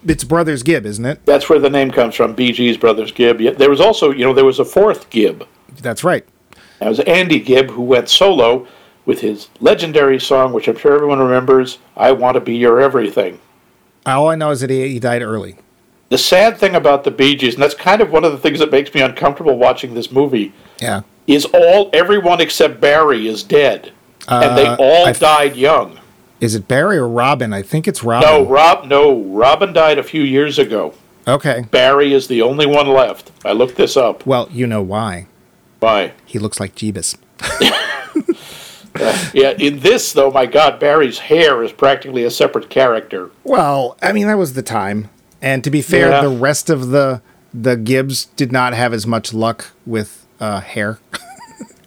It's Brothers Gibb, isn't it? that's where the name comes from BG's Brothers Gibb yeah, there was also you know there was a fourth Gibb That's right. That was Andy Gibb who went solo with his legendary song, which I'm sure everyone remembers, I Want to Be Your Everything. All I know is that he, he died early. The sad thing about the Bee Gees, and that's kind of one of the things that makes me uncomfortable watching this movie, Yeah. is all everyone except Barry is dead. and they Uh, all I- died young. Is it Barry or Robin? I think it's Robin. No, Rob no, Robin died a few years ago. Okay. Barry is the only one left. I looked this up. Well, you know why. Why? He looks like Jeebus. Yeah, in this though, my God, Barry's hair is practically a separate character. Well, I mean that was the time, and to be fair, Yeah. the rest of the the Gibbs did not have as much luck with uh, hair.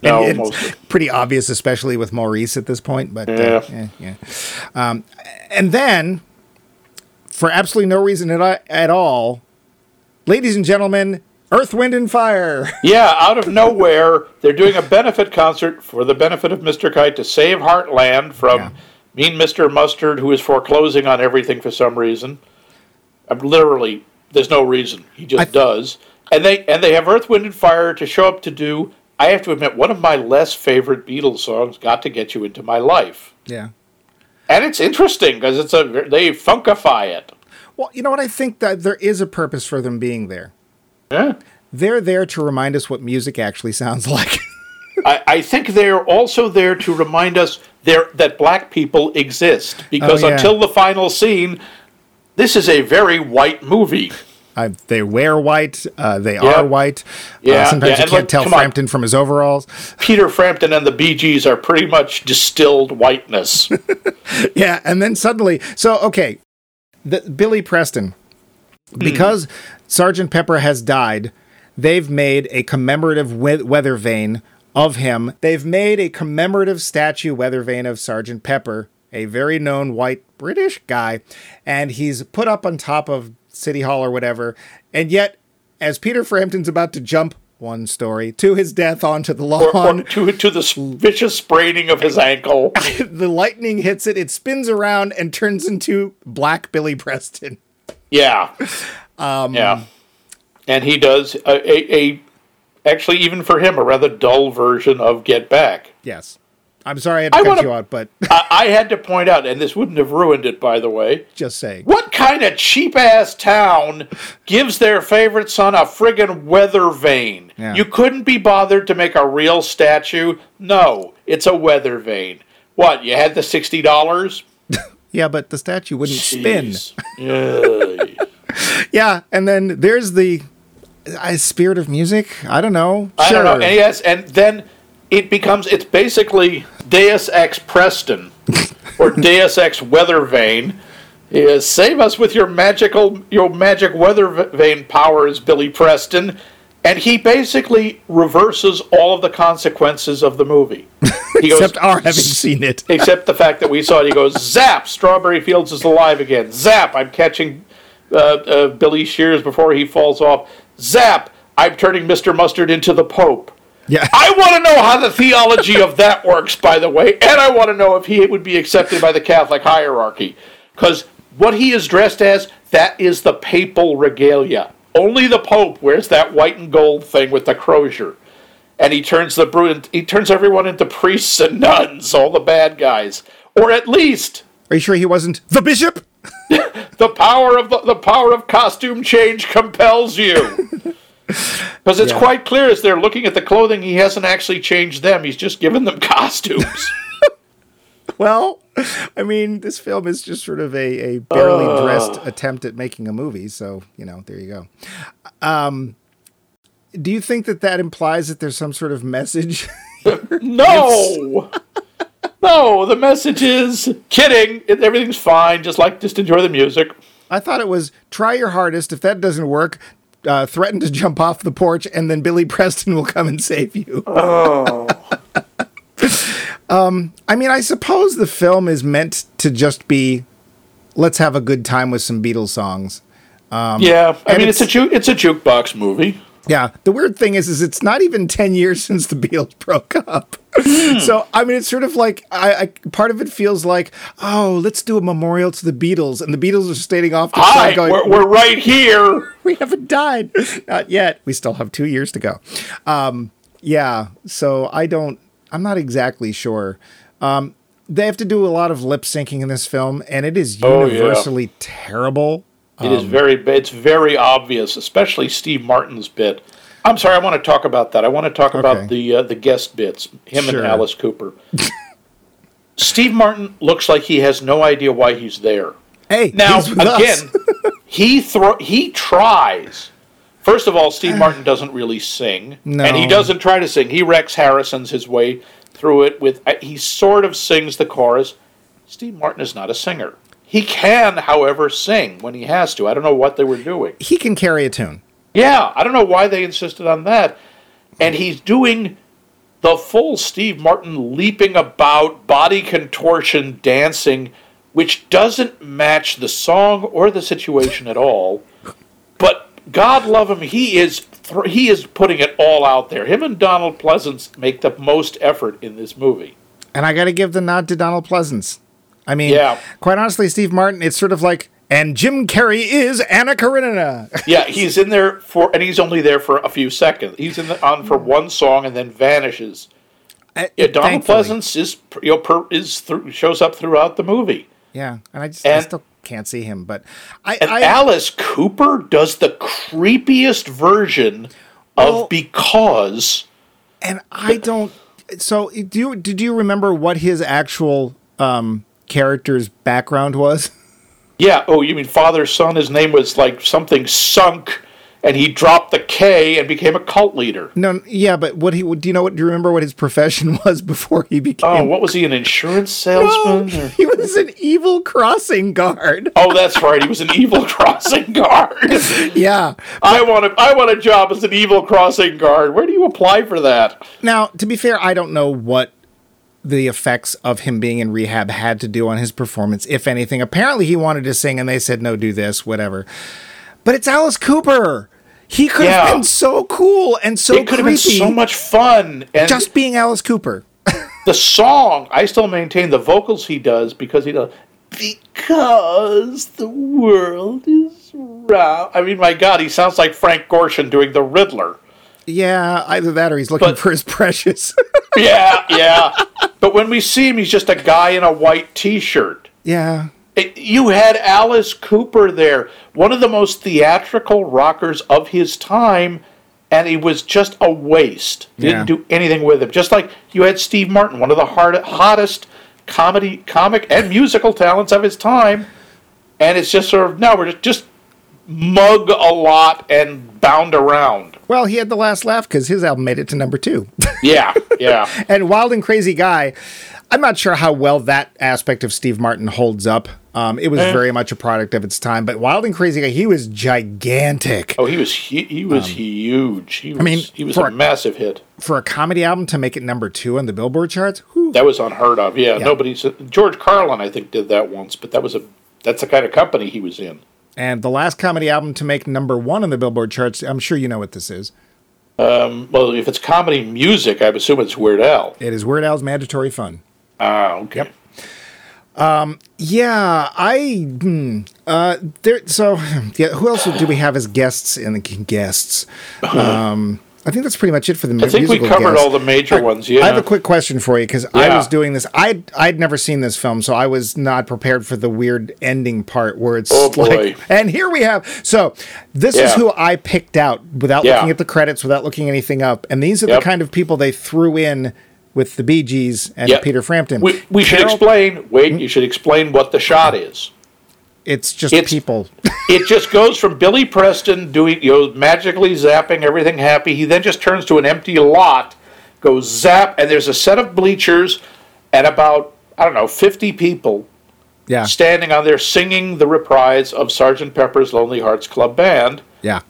No, it's pretty obvious, especially with Maurice at this point. But Yeah. uh, yeah, yeah. Um, and then, for absolutely no reason at, at all, ladies and gentlemen, Earth, Wind, and Fire. Yeah, out of nowhere, they're doing a benefit concert for the benefit of Mr. Kite to save Heartland from Yeah. mean Mr. Mustard, who is foreclosing on everything for some reason. I'm literally, there's no reason. He just I- does. And they and they have Earth, Wind, and Fire to show up to do. I have to admit, one of my less favorite Beatles songs, "Got to Get You Into My Life," yeah. and it's interesting because it's a they funkify it. Well, you know what? I think that there is a purpose for them being there. Yeah. They're there to remind us what music actually sounds like. I, I think they're also there to remind us there that black people exist because Oh, yeah. until the final scene, this is a very white movie. Uh, they wear white. Uh, they Yeah. are white. Yeah, Uh, sometimes yeah, you can't look, tell come on. Frampton from his overalls. Peter Frampton and the Bee Gees are pretty much distilled whiteness. yeah, and then suddenly, so okay, the, Billy Preston, because Sergeant Pepper has died. They've made a commemorative we- weather vane of him. They've made a commemorative statue weather vane of Sergeant Pepper, a very known white British guy, and he's put up on top of City Hall or whatever. And yet, as Peter Frampton's about to jump one story to his death onto the lawn, or to, to the vicious spraining of his ankle. the lightning hits it, it spins around and turns into Black Billy Preston. Yeah. Um, yeah. And he does a, a, a, actually, even for him, a rather dull version of Get Back. Yes. I'm sorry I had to I cut wanna- you out, but I, I had to point out, and this wouldn't have ruined it, by the way. just saying. What kind of cheap ass town gives their favorite son a friggin' weather vane? Yeah. You couldn't be bothered to make a real statue? No, it's a weather vane. What, you had the $60? Yeah, but the statue wouldn't spin. Yeah. Yeah, and then there's the uh, spirit of music. I don't know. I don't know. And yes, and then it becomes it's basically Deus Ex Preston or Deus Ex Weather Vane. Is save us with your magical your magic weather vane powers, Billy Preston. And he basically reverses all of the consequences of the movie. He goes, Except our having seen it. except the fact that we saw it. He goes, Zap! Strawberry Fields is alive again. Zap! I'm catching uh, uh, Billy Shears before he falls off. Zap! I'm turning Mr. Mustard into the Pope. Yeah. I want to know how the theology of that works, by the way, and I want to know if he would be accepted by the Catholic hierarchy. Because what he is dressed as, that is the papal regalia. Only the Pope wears that white and gold thing with the crozier. And he turns the he turns everyone into priests and nuns, all the bad guys. Or at least Are you sure he wasn't the bishop? the power of the, the power of costume change compels you. Because it's Yeah. quite clear as they're looking at the clothing, he hasn't actually changed them. He's just given them costumes. Well, I mean, this film is just sort of a, a barely dressed attempt at making a movie. So, you know, there you go. Um, do you think that that implies that there's some sort of message? no, no. The message is kidding. Everything's fine. Just like just enjoy the music. I thought it was try your hardest. If that doesn't work, uh, threaten to jump off the porch, and then Billy Preston will come and save you. Oh. um, I mean, I suppose the film is meant to just be, let's have a good time with some Beatles songs. yeah, I mean it's, it's- a ju- it's a jukebox movie. Yeah. The weird thing is, is it's not even ten years since the Beatles broke up. so I mean, it's sort of like I, I part of it feels like, oh, let's do a memorial to the Beatles, and the Beatles are standing off the Hi, side going, we're, we're right here. we haven't died. Not yet. We still have two years to go. Um, yeah. So I don't, I'm not exactly sure. Um, they have to do a lot of lip syncing in this film, and it is Oh, yeah. universally terrible. It is very it's very obvious, especially Steve Martin's bit. I'm sorry, I want to talk about that. I want to talk Okay. about the uh, the guest bits, him Sure. and Alice Cooper. Steve Martin looks like he has no idea why he's there. Hey, Now he's with us. again, he throw he tries. First of all, Steve Martin doesn't really sing, No. and he doesn't try to sing. He Rex Harrison's his way through it with. uh, He sort of sings the chorus. Steve Martin is not a singer. He can, however, sing when he has to. I don't know what they were doing. he can carry a tune. Yeah, I don't know why they insisted on that. And he's doing the full Steve Martin leaping about, body contortion, dancing, which doesn't match the song or the situation at all. But God love him, he is thr he is putting it all out there. Him and Donald Pleasence make the most effort in this movie. And I got to give the nod to Donald Pleasence. I mean, Yeah. quite honestly, Steve Martin, it's sort of like, and Jim Carrey is Anna Karenina. Yeah, he's in there for, and he's only there for a few seconds. He's in the, on for one song and then vanishes. Yeah, Donald Thankfully. Pleasence is you know per, is through, shows up throughout the movie, Yeah, and I just I still can't see him, but I, and I Alice Cooper does the creepiest version Well- of because. and I don't. So, do you did you remember what his actual um, character's background was? Yeah. Oh, you mean father son? His name was like something sunk, and he dropped the K and became a cult leader. No, yeah, but what he do you know what do you remember what his profession was before he became Oh, what was he, an insurance salesman? No, he was an evil crossing guard. Oh, that's right. He was an evil crossing guard. Yeah. I want a, I want a job as an evil crossing guard. Where do you apply for that? Now, to be fair, I don't know what the effects of him being in rehab had to do on his performance, if anything. Apparently, he wanted to sing, and they said, no, do this, whatever. But it's Alice Cooper. He could have been so cool and so it could have been so much fun. And just being Alice Cooper. the song, I still maintain the vocals he does because he does because the world is round. I mean, my God, he sounds like Frank Gorshin doing the Riddler. Yeah, either that or he's looking But- for his precious. Yeah, yeah. but when we see him, he's just a guy in a white T-shirt. yeah. It- you had Alice Cooper there, one of the most theatrical rockers of his time, and he was just a waste. Yeah. Didn't do anything with him. Just like you had Steve Martin, one of the hard, hottest comedy, comic, and musical talents of his time, and it's just sort of no, we're just, just mug a lot and bound around. Well, he had the last laugh because his album made it to number two. Yeah, yeah. and Wild and Crazy Guy, I'm not sure how well that aspect of Steve Martin holds up. Um, it was Eh. very much a product of its time, but Wild and Crazy Guy, he was gigantic. Oh, he was he, he was huge. He was, Um, mean, he was a a- massive hit. For a comedy album to make it number two on the Billboard charts, whew, That was unheard of. Yeah, nobody's George Carlin, I think, did that once, but that was a that's the kind of company he was in. And the last comedy album to make number one on the Billboard charts, I'm sure you know what this is. Well, if it's comedy music, I assume it's Weird Al. It is Weird Al's Mandatory Fun. Ah, okay. Um, Yeah, I hmm, uh there so yeah, who else do we have as guests in the guests? Um I think that's pretty much it for the I think we covered all the major ones. Yeah. I have a quick question for you because I was doing this. I I'd never seen this film, so I was not prepared for the weird ending part where it's Oh, boy. like. And here we have. So this is who I picked out without Yeah. looking at the credits, without looking anything up, and these are Yep. the kind of people they threw in with the Bee Gees and Yep. Peter Frampton. we we should explain. Wait, hmm? you should explain what the shot is. It's just It's- people. It just goes from Billy Preston doing, you know, magically zapping everything happy. He then just turns to an empty lot, goes zap, and there's a set of bleachers and about, I don't know, 50 people yeah. standing on there singing the reprise of Sergeant Pepper's Lonely Hearts Club Band. Yeah.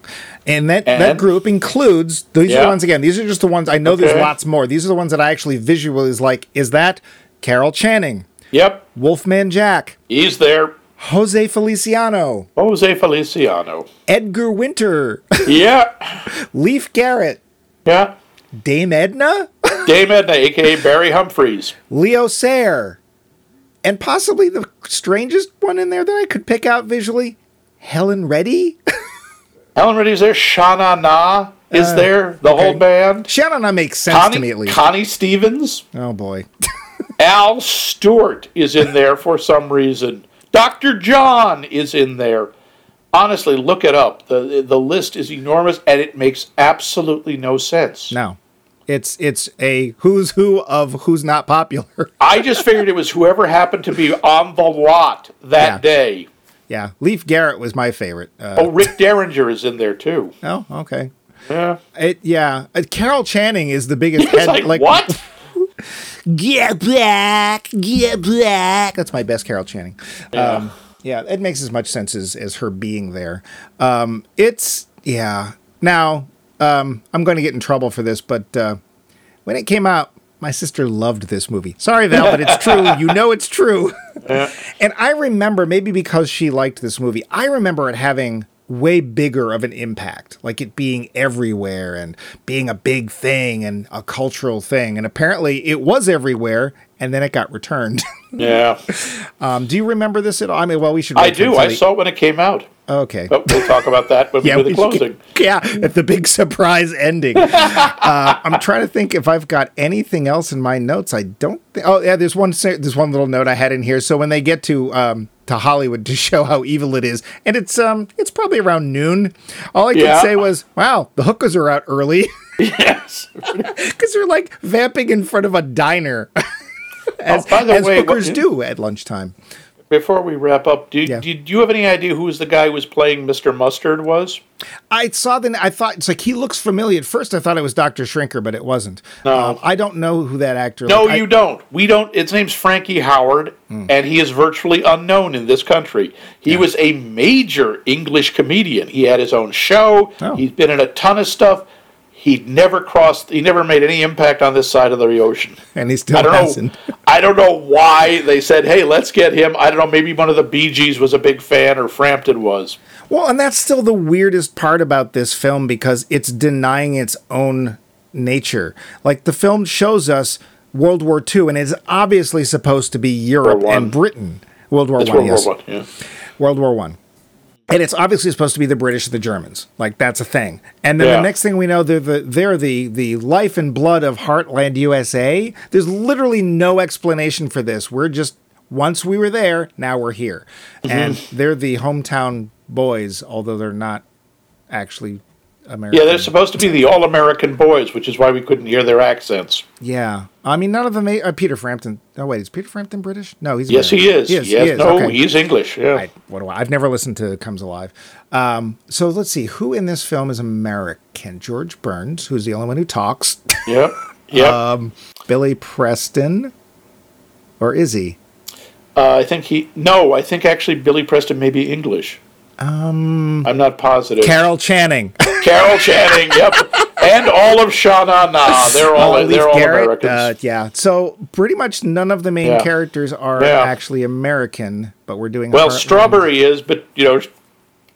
And that, that group includes these are the ones again. These are just the ones I know. There's lots more. These are the ones that I actually visually is like. Is that Carol Channing, Yep, Wolfman Jack, he's there. Jose Feliciano, Jose Feliciano. Edgar Winter, Yeah, Leif Garrett, yeah. Dame Edna, Dame Edna, aka Barry Humphries. Leo Sayer, and possibly the strangest one in there that I could pick out visually, Helen Reddy. Helen Reddy's there. Shana Na is uh, there. The whole okay. band. Shannon makes sense to me at least. Connie Stevens. oh boy. Al Stewart is in there for some reason. Dr. John is in there. Honestly, look it up. The the list is enormous and it makes absolutely no sense. No. It's it's a who's who of who's not popular. I just figured it was whoever happened to be on the lot that Yeah. day. Yeah, Leif Garrett was my favorite. Uh, Oh, Rick Derringer is in there too. oh, okay. Yeah. It, yeah, uh, Carol Channing is the biggest head. like, what? Get black, get black. That's my best Carol Channing. Um, yeah, it makes as much sense as, as her being there. Um, it's yeah. Now um, I'm going to get in trouble for this, but uh, when it came out, my sister loved this movie. Sorry, Val, but it's true. You know it's true. and I remember maybe because she liked this movie, I remember it having way bigger of an impact, like it being everywhere and being a big thing and a cultural thing. And apparently it was everywhere and then it got returned. Yeah. um, do you remember this at all? I mean, well, we should. I do. I saw it when it came out. Okay. But we'll talk about that when we do the closing. get- yeah, at the big surprise ending. uh, I'm trying to think if I've got anything else in my notes. I don't. Th- oh, yeah. There's one. There's one little note I had in here. So when they get to um, to Hollywood to show how evil it is, and it's um, it's probably around noon. All I could Yeah. say was, "Wow, the hookers are out early," Yes. because they're like vamping in front of a diner, as, Oh, by the as way, what- hookers do at lunchtime. Before we wrap up, do, Yeah. do, do you have any idea who was the guy who was playing Mr. Mustard was? I saw the. I thought it's like he looks familiar. At first, I thought it was Doctor Shrinker, but it wasn't. No. Um, I don't know who that actor. No, I- you don't. We don't. His name's Frankie Howerd, Hmm. and he is virtually unknown in this country. He was a major English comedian. He had his own show. Oh. He's been in a ton of stuff. He never crossed. He never made any impact on this side of the ocean. and he still I don't hasn't. know. I don't know why they said, "Hey, let's get him." I don't know. Maybe one of the Bee Gees was a big fan, or Frampton was. Well, and that's still the weirdest part about this film because it's denying its own nature. Like the film shows us World War II, and it's obviously supposed to be Europe and Britain. World War One, World yes. War One. Yeah. World War One. And it's obviously supposed to be the British, the Germans, like that's a thing. And then Yeah. the next thing we know, they're the they're the the life and blood of Heartland USA. There's literally no explanation for this. We're just once we were there, now we're here, Mm-hmm. and they're the hometown boys, although they're not actually American. Yeah, they're supposed to be the all-American boys, which is why we couldn't hear their accents. Yeah. I mean, none of them. Uh, Peter Frampton. Oh wait, is Peter Frampton British? No, he's Yes, he is. He is. yes, he is. no, okay. he's English. Yeah. I, what do I? I've never listened to Comes Alive. Um, so let's see who in this film is American. George Burns, who's the only one who talks. Yep. Yep. um, Billy Preston, or is he? uh, I think he. No, I think actually Billy Preston may be English. Um, I'm not positive. Carol Channing. Carol Channing. Yep. And all of Shana Na. They're all. Olive they're all Garrett, Americans. uh, yeah. So pretty much none of the main Yeah. characters are Yeah. actually American, but we're doing well. Strawberry is, but you know,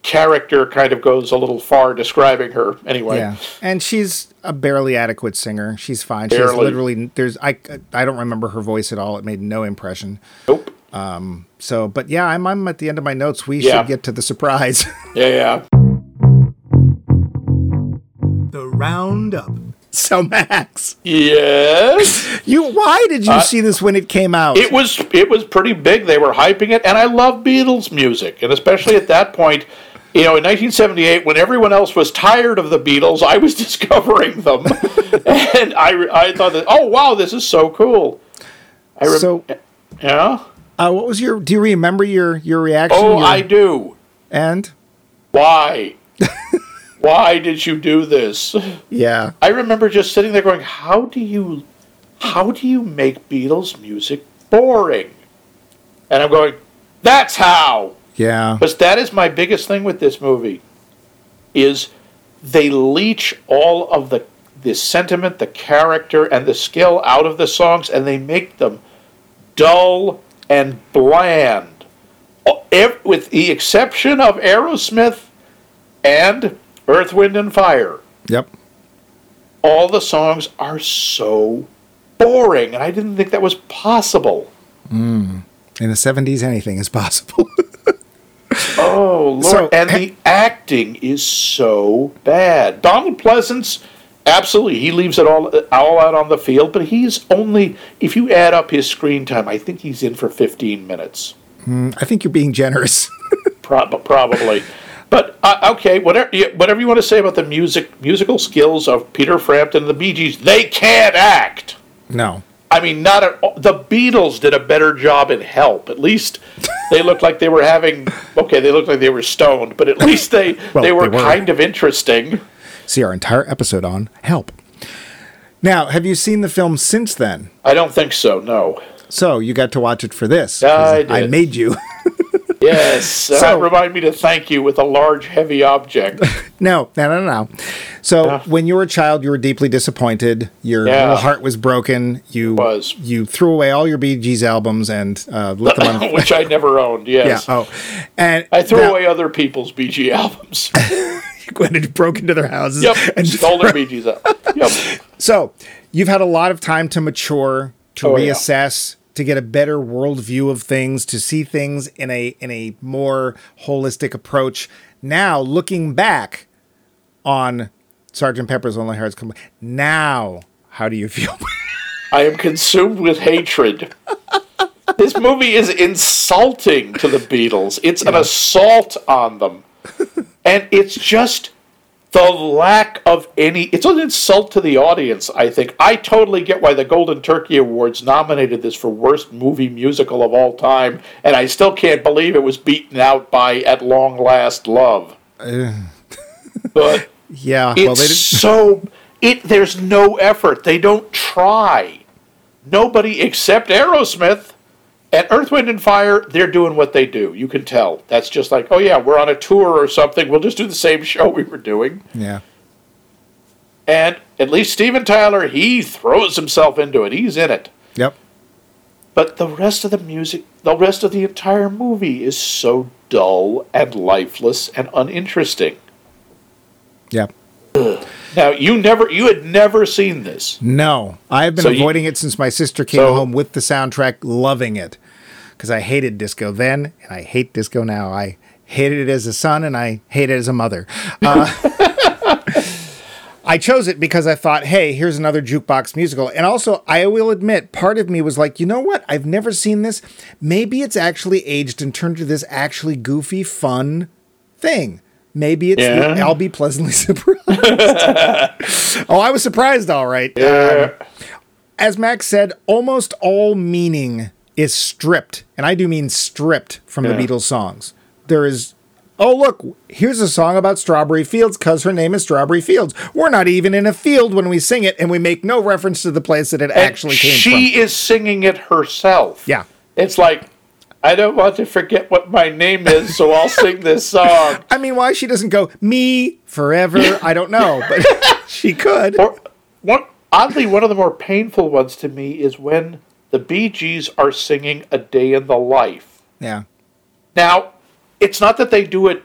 character kind of goes a little far describing her. Anyway. Yeah, and she's a barely adequate singer. She's fine. She's Barely. literally there's I I don't remember her voice at all. It made no impression. Nope. So, but yeah, I'm I'm at the end of my notes. We Yeah. should get to the surprise. Yeah. Yeah. The Roundup. so Max, Yes. you why did you see this when it came out? Uh, It was it was pretty big. They were hyping it, and I love Beatles music, and especially at that point, you know, in 1978, when everyone else was tired of the Beatles, I was discovering them, and I I thought that oh wow, this is so cool. I rem- so, yeah. Uh, what was your? Do you remember your your reaction? Oh, Your- I do. and Why? Why did you do this? yeah, I remember just sitting there going, "How do you, how do you make Beatles music boring?" And I'm going, "That's how." yeah, Because that is my biggest thing with this movie, is they leech all of the the sentiment, the character, and the skill out of the songs, and they make them dull and bland. With the exception of Aerosmith and Earth, Wind, and Fire, yep. all the songs are so boring, and I didn't think that was possible. Hmm. In the '70s, anything is possible. Oh Lord! So- and the acting is so bad. Donald Pleasence, absolutely, he leaves it all all out on the field, but he's only if you add up his screen time, I think he's in for fifteen minutes, I think you're being generous. Prob- probably. But uh, okay, whatever whatever you want to say about the music musical skills of Peter Frampton and the Bee Gees, they can't act. no, I mean, not at all. The Beatles did a better job in Help. At least they looked like they were having. Okay, they looked like they were stoned, but at least they Well, they, were they were. kind of interesting. See our entire episode on Help. Now, have you seen the film since then? I don't think so. No. So you got to watch it for this. I I made you. Yes. So- that remind me to thank you with a large, heavy object. no, no, no, no. So Yeah. when you were a child, you were deeply disappointed. Your Yeah. little heart was broken. You Was. You threw away all your Bee Gees albums and uh, lit them on. which I never owned. yeah. Oh, and I threw now- away other people's BG albums. Went and broke into their houses. yep. And Stole their BGs up. Yep. So you've had a lot of time to mature, to Oh, yeah. reassess, to get a better worldview of things, to see things in a in a more holistic approach. Now, looking back on Sergeant Pepper's Lonely Hearts Club, now how do you feel? I am consumed with hatred. this movie is insulting to the Beatles. It's an assault on them. And it's just the lack of any it's an insult to the audience i think. I totally get why the golden turkey awards nominated this for worst movie musical of all time and i still can't believe it was beaten out by at long last love. Eh. But Yeah, it's well, so it there's no effort. They don't try. Nobody except aerosmith and earth wind and fire they're doing what they do you can tell that's just like oh yeah we're on a tour or something we'll just do the same show we were doing Yeah, and at least Steven Tyler, he throws himself into it. He's in it. yep. But the rest of the music, the rest of the entire movie is so dull and lifeless and uninteresting. Yep. Now, you never, you had never seen this. No, I've been So you- avoiding it since my sister came So- home with the soundtrack, loving it. Because I hated disco then, and I hate disco now. I hated it as a son, and I hate it as a mother. Uh, I chose it because I thought, hey, here's another jukebox musical. And also, I will admit, part of me was like, you know what? I've never seen this. Maybe it's actually aged and turned to this actually goofy, fun thing. Maybe it's, Yeah. I'll be pleasantly surprised. oh, I was surprised, all right. Yeah. As Max said, almost all meaning is stripped, and I do mean stripped from the Beatles songs. There is, oh, look, here's a song about Strawberry Fields because her name is Strawberry Fields. We're not even in a field when we sing it, and we make no reference to the place that it actually came she from. is singing it herself. Yeah. It's like, I don't want to forget what my name is, so I'll sing this song. I mean, why she doesn't go, me forever, I don't know, but she could. Or one oddly, one of the more painful ones to me is when the Bee Gees are singing "A Day in the Life." Yeah. Now, it's not that they do it,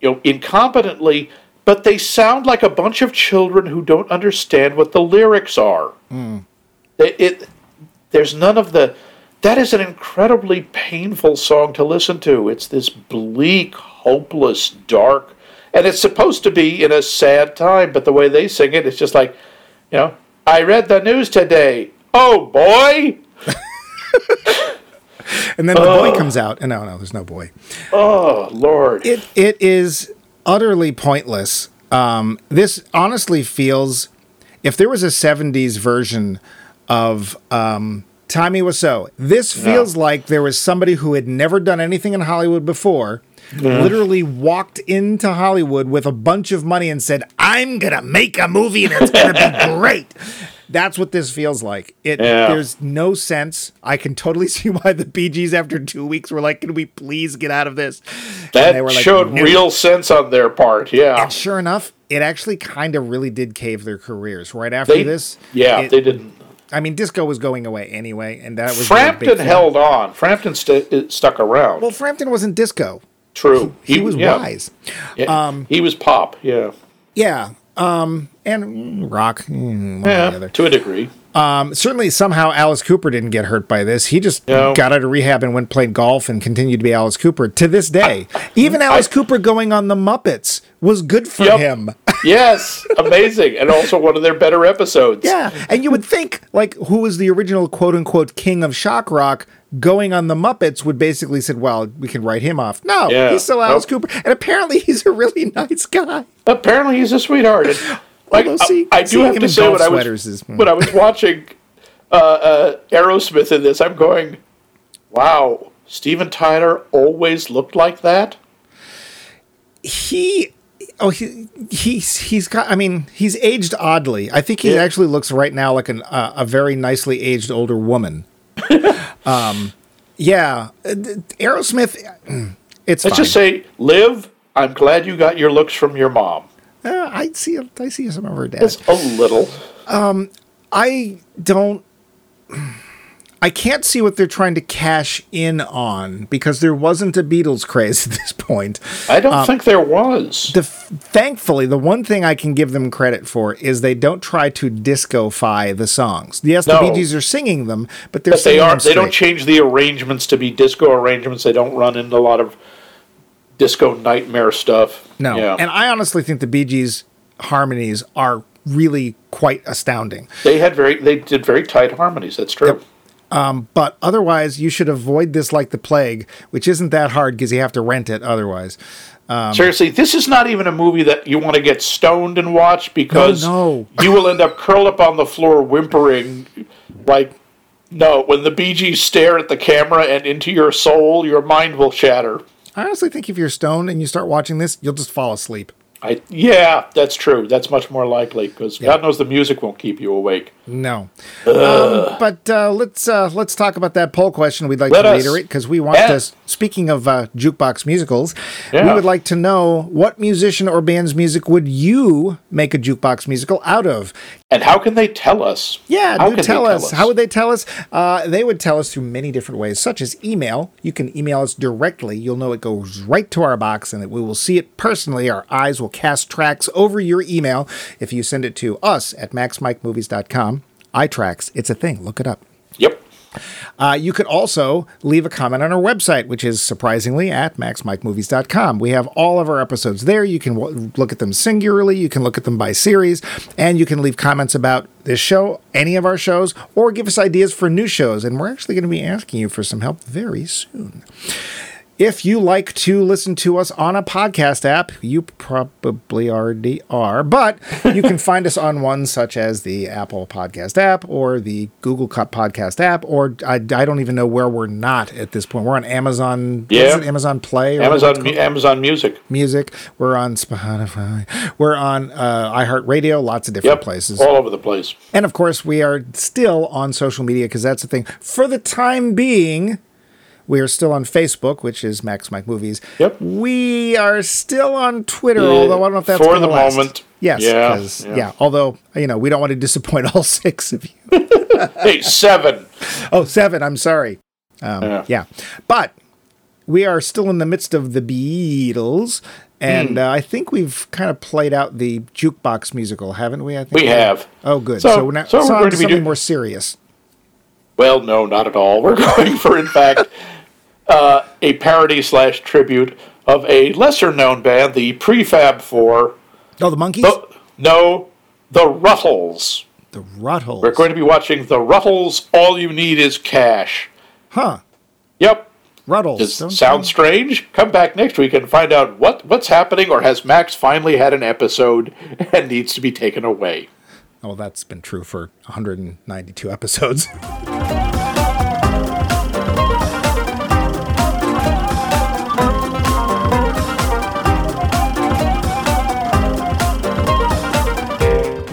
you know, incompetently, but they sound like a bunch of children who don't understand what the lyrics are. Hmm. It, it there's none of the. That is an incredibly painful song to listen to. It's this bleak, hopeless, dark, and it's supposed to be in a sad time. But the way they sing it, it's just like, you know, I read the news today. Oh boy! And then the boy comes out, and no, no, there's no boy. Oh lord! it it is utterly pointless. Um, this honestly feels if there was a '70s version of um, Tommy Wiseau, this feels like there was somebody who had never done anything in Hollywood before. Literally walked into Hollywood with a bunch of money and said, "I'm gonna make a movie and it's gonna be great." That's what this feels like. It Yeah. there's no sense. I can totally see why the Gees after two weeks were like, "Can we please get out of this?" that they were like, showed "No." real sense on their part. Yeah, And sure enough, it actually kind of really did cave their careers. Right after they this, Yeah, it- they didn't. I mean, disco was going away anyway, and that was Frampton held on. Frampton st- it stuck around. Well, Frampton wasn't disco. True. He, was yeah. wise. Yeah, Um, he was pop. Yeah, Yeah. Um, and rock. mm, one or the yeah, other. to a degree. Um, certainly, somehow Alice Cooper didn't get hurt by this. He just No. got out of rehab and went played golf and continued to be Alice Cooper to this day. Even Alice Cooper going on the Muppets was good for Yep. him. Yes, amazing, and also one of their better episodes. Yeah, and you would think like who was the original quote unquote king of shock rock going on the Muppets would basically said, well, we can write him off. No, Yeah. he's still Alice Nope. Cooper, and apparently he's a really nice guy. Apparently, he's a sweetheart. And, like, see- I, I do have to say, when I was is- when I was watching uh, uh, Aerosmith in this, I'm going, "Wow, Steven Tyler always looked like that." He. Oh, he he's he's got. I mean, he's aged oddly. I think he Yeah. actually looks right now like an uh, a very nicely aged older woman. Um, yeah, Aerosmith. It's Let's fine. just say, Liv, I'm glad you got your looks from your mom. Uh, I see. I see some of her dad. Just a little. Um, I don't. I can't see what they're trying to cash in on because there wasn't a Beatles craze at this point. I don't um, think there was. The thankfully, the one thing I can give them credit for is they don't try to disco-fy the songs. Yes, the No. Bee Gees are singing them, but they're But they are. them They don't change the arrangements to be disco arrangements. They don't run into a lot of disco nightmare stuff. No, Yeah. and I honestly think the Bee Gees harmonies are really quite astounding. they had very. They did very tight harmonies. That's true. Um, but otherwise, you should avoid this like the plague, which isn't that hard because you have to rent it otherwise. Um, Seriously, this is not even a movie that you want to get stoned and watch because no. you will end up curled up on the floor whimpering like no, when the Bee Gees stare at the camera and into your soul, your mind will shatter. I honestly think if you're stoned and you start watching this, you'll just fall asleep. I yeah, that's true. That's much more likely because God knows the music won't keep you awake. No. Um, but uh, let's uh, let's talk about that poll question. We'd like Let to reiterate because we want to. Speaking of uh, jukebox musicals, we would like to know what musician or band's music would you make a jukebox musical out of? And how can they tell us? Yeah, How do can they tell us. How would they tell us? Uh, they would tell us through many different ways, such as email. You can email us directly. You'll know it goes right to our box and that we will see it personally. Our eyes will cast tracks over your email if you send it to us at maxmikemovies.com. iTracks, it's a thing. Look it up. Yep. Uh, you could also leave a comment on our website, which is surprisingly at maxmikemovies.com. We have all of our episodes there. You can w- look at them singularly, you can look at them by series, and you can leave comments about this show, any of our shows, or give us ideas for new shows. And we're actually going to be asking you for some help very soon. If you like to listen to us on a podcast app, you probably already are, but you can find us on ones such as the Apple Podcast app or the Google Cut Podcast app, or I, I don't even know where we're not at this point. We're on Amazon, Yeah. Amazon Play, or Amazon Amazon Music. Music. We're on Spotify. We're on uh, iHeartRadio, lots of different Yep. places. All over the place. And of course, we are still on social media because that's the thing. For the time being, we are still on Facebook, which is Max Mike Movies. Yep. We are still on Twitter, although I don't know if that's For the last. moment. Yes. Yeah, yeah. yeah. Although you know we don't want to disappoint all six of you. Hey, seven. Oh, seven. I'm sorry. Um, Yeah. yeah. But we are still in the midst of the Beatles. And uh, I think we've kind of played out the jukebox musical, haven't we? I think We have. Oh, good. So- So, now, so so we're going to be doing- more serious. Well, no, not at all. We're going for, in fact, uh, a parody slash tribute of a lesser known band, the Prefab Four. Oh, the Monkees, The, no, the Ruttles. the Ruttles. We're going to be watching the Ruttles. All you need is cash. huh? Yep. Ruttles. Does Don't- sound strange? Come back next week and find out what, what's happening, or has Max finally had an episode and needs to be taken away? Oh, that's been true for 192 episodes.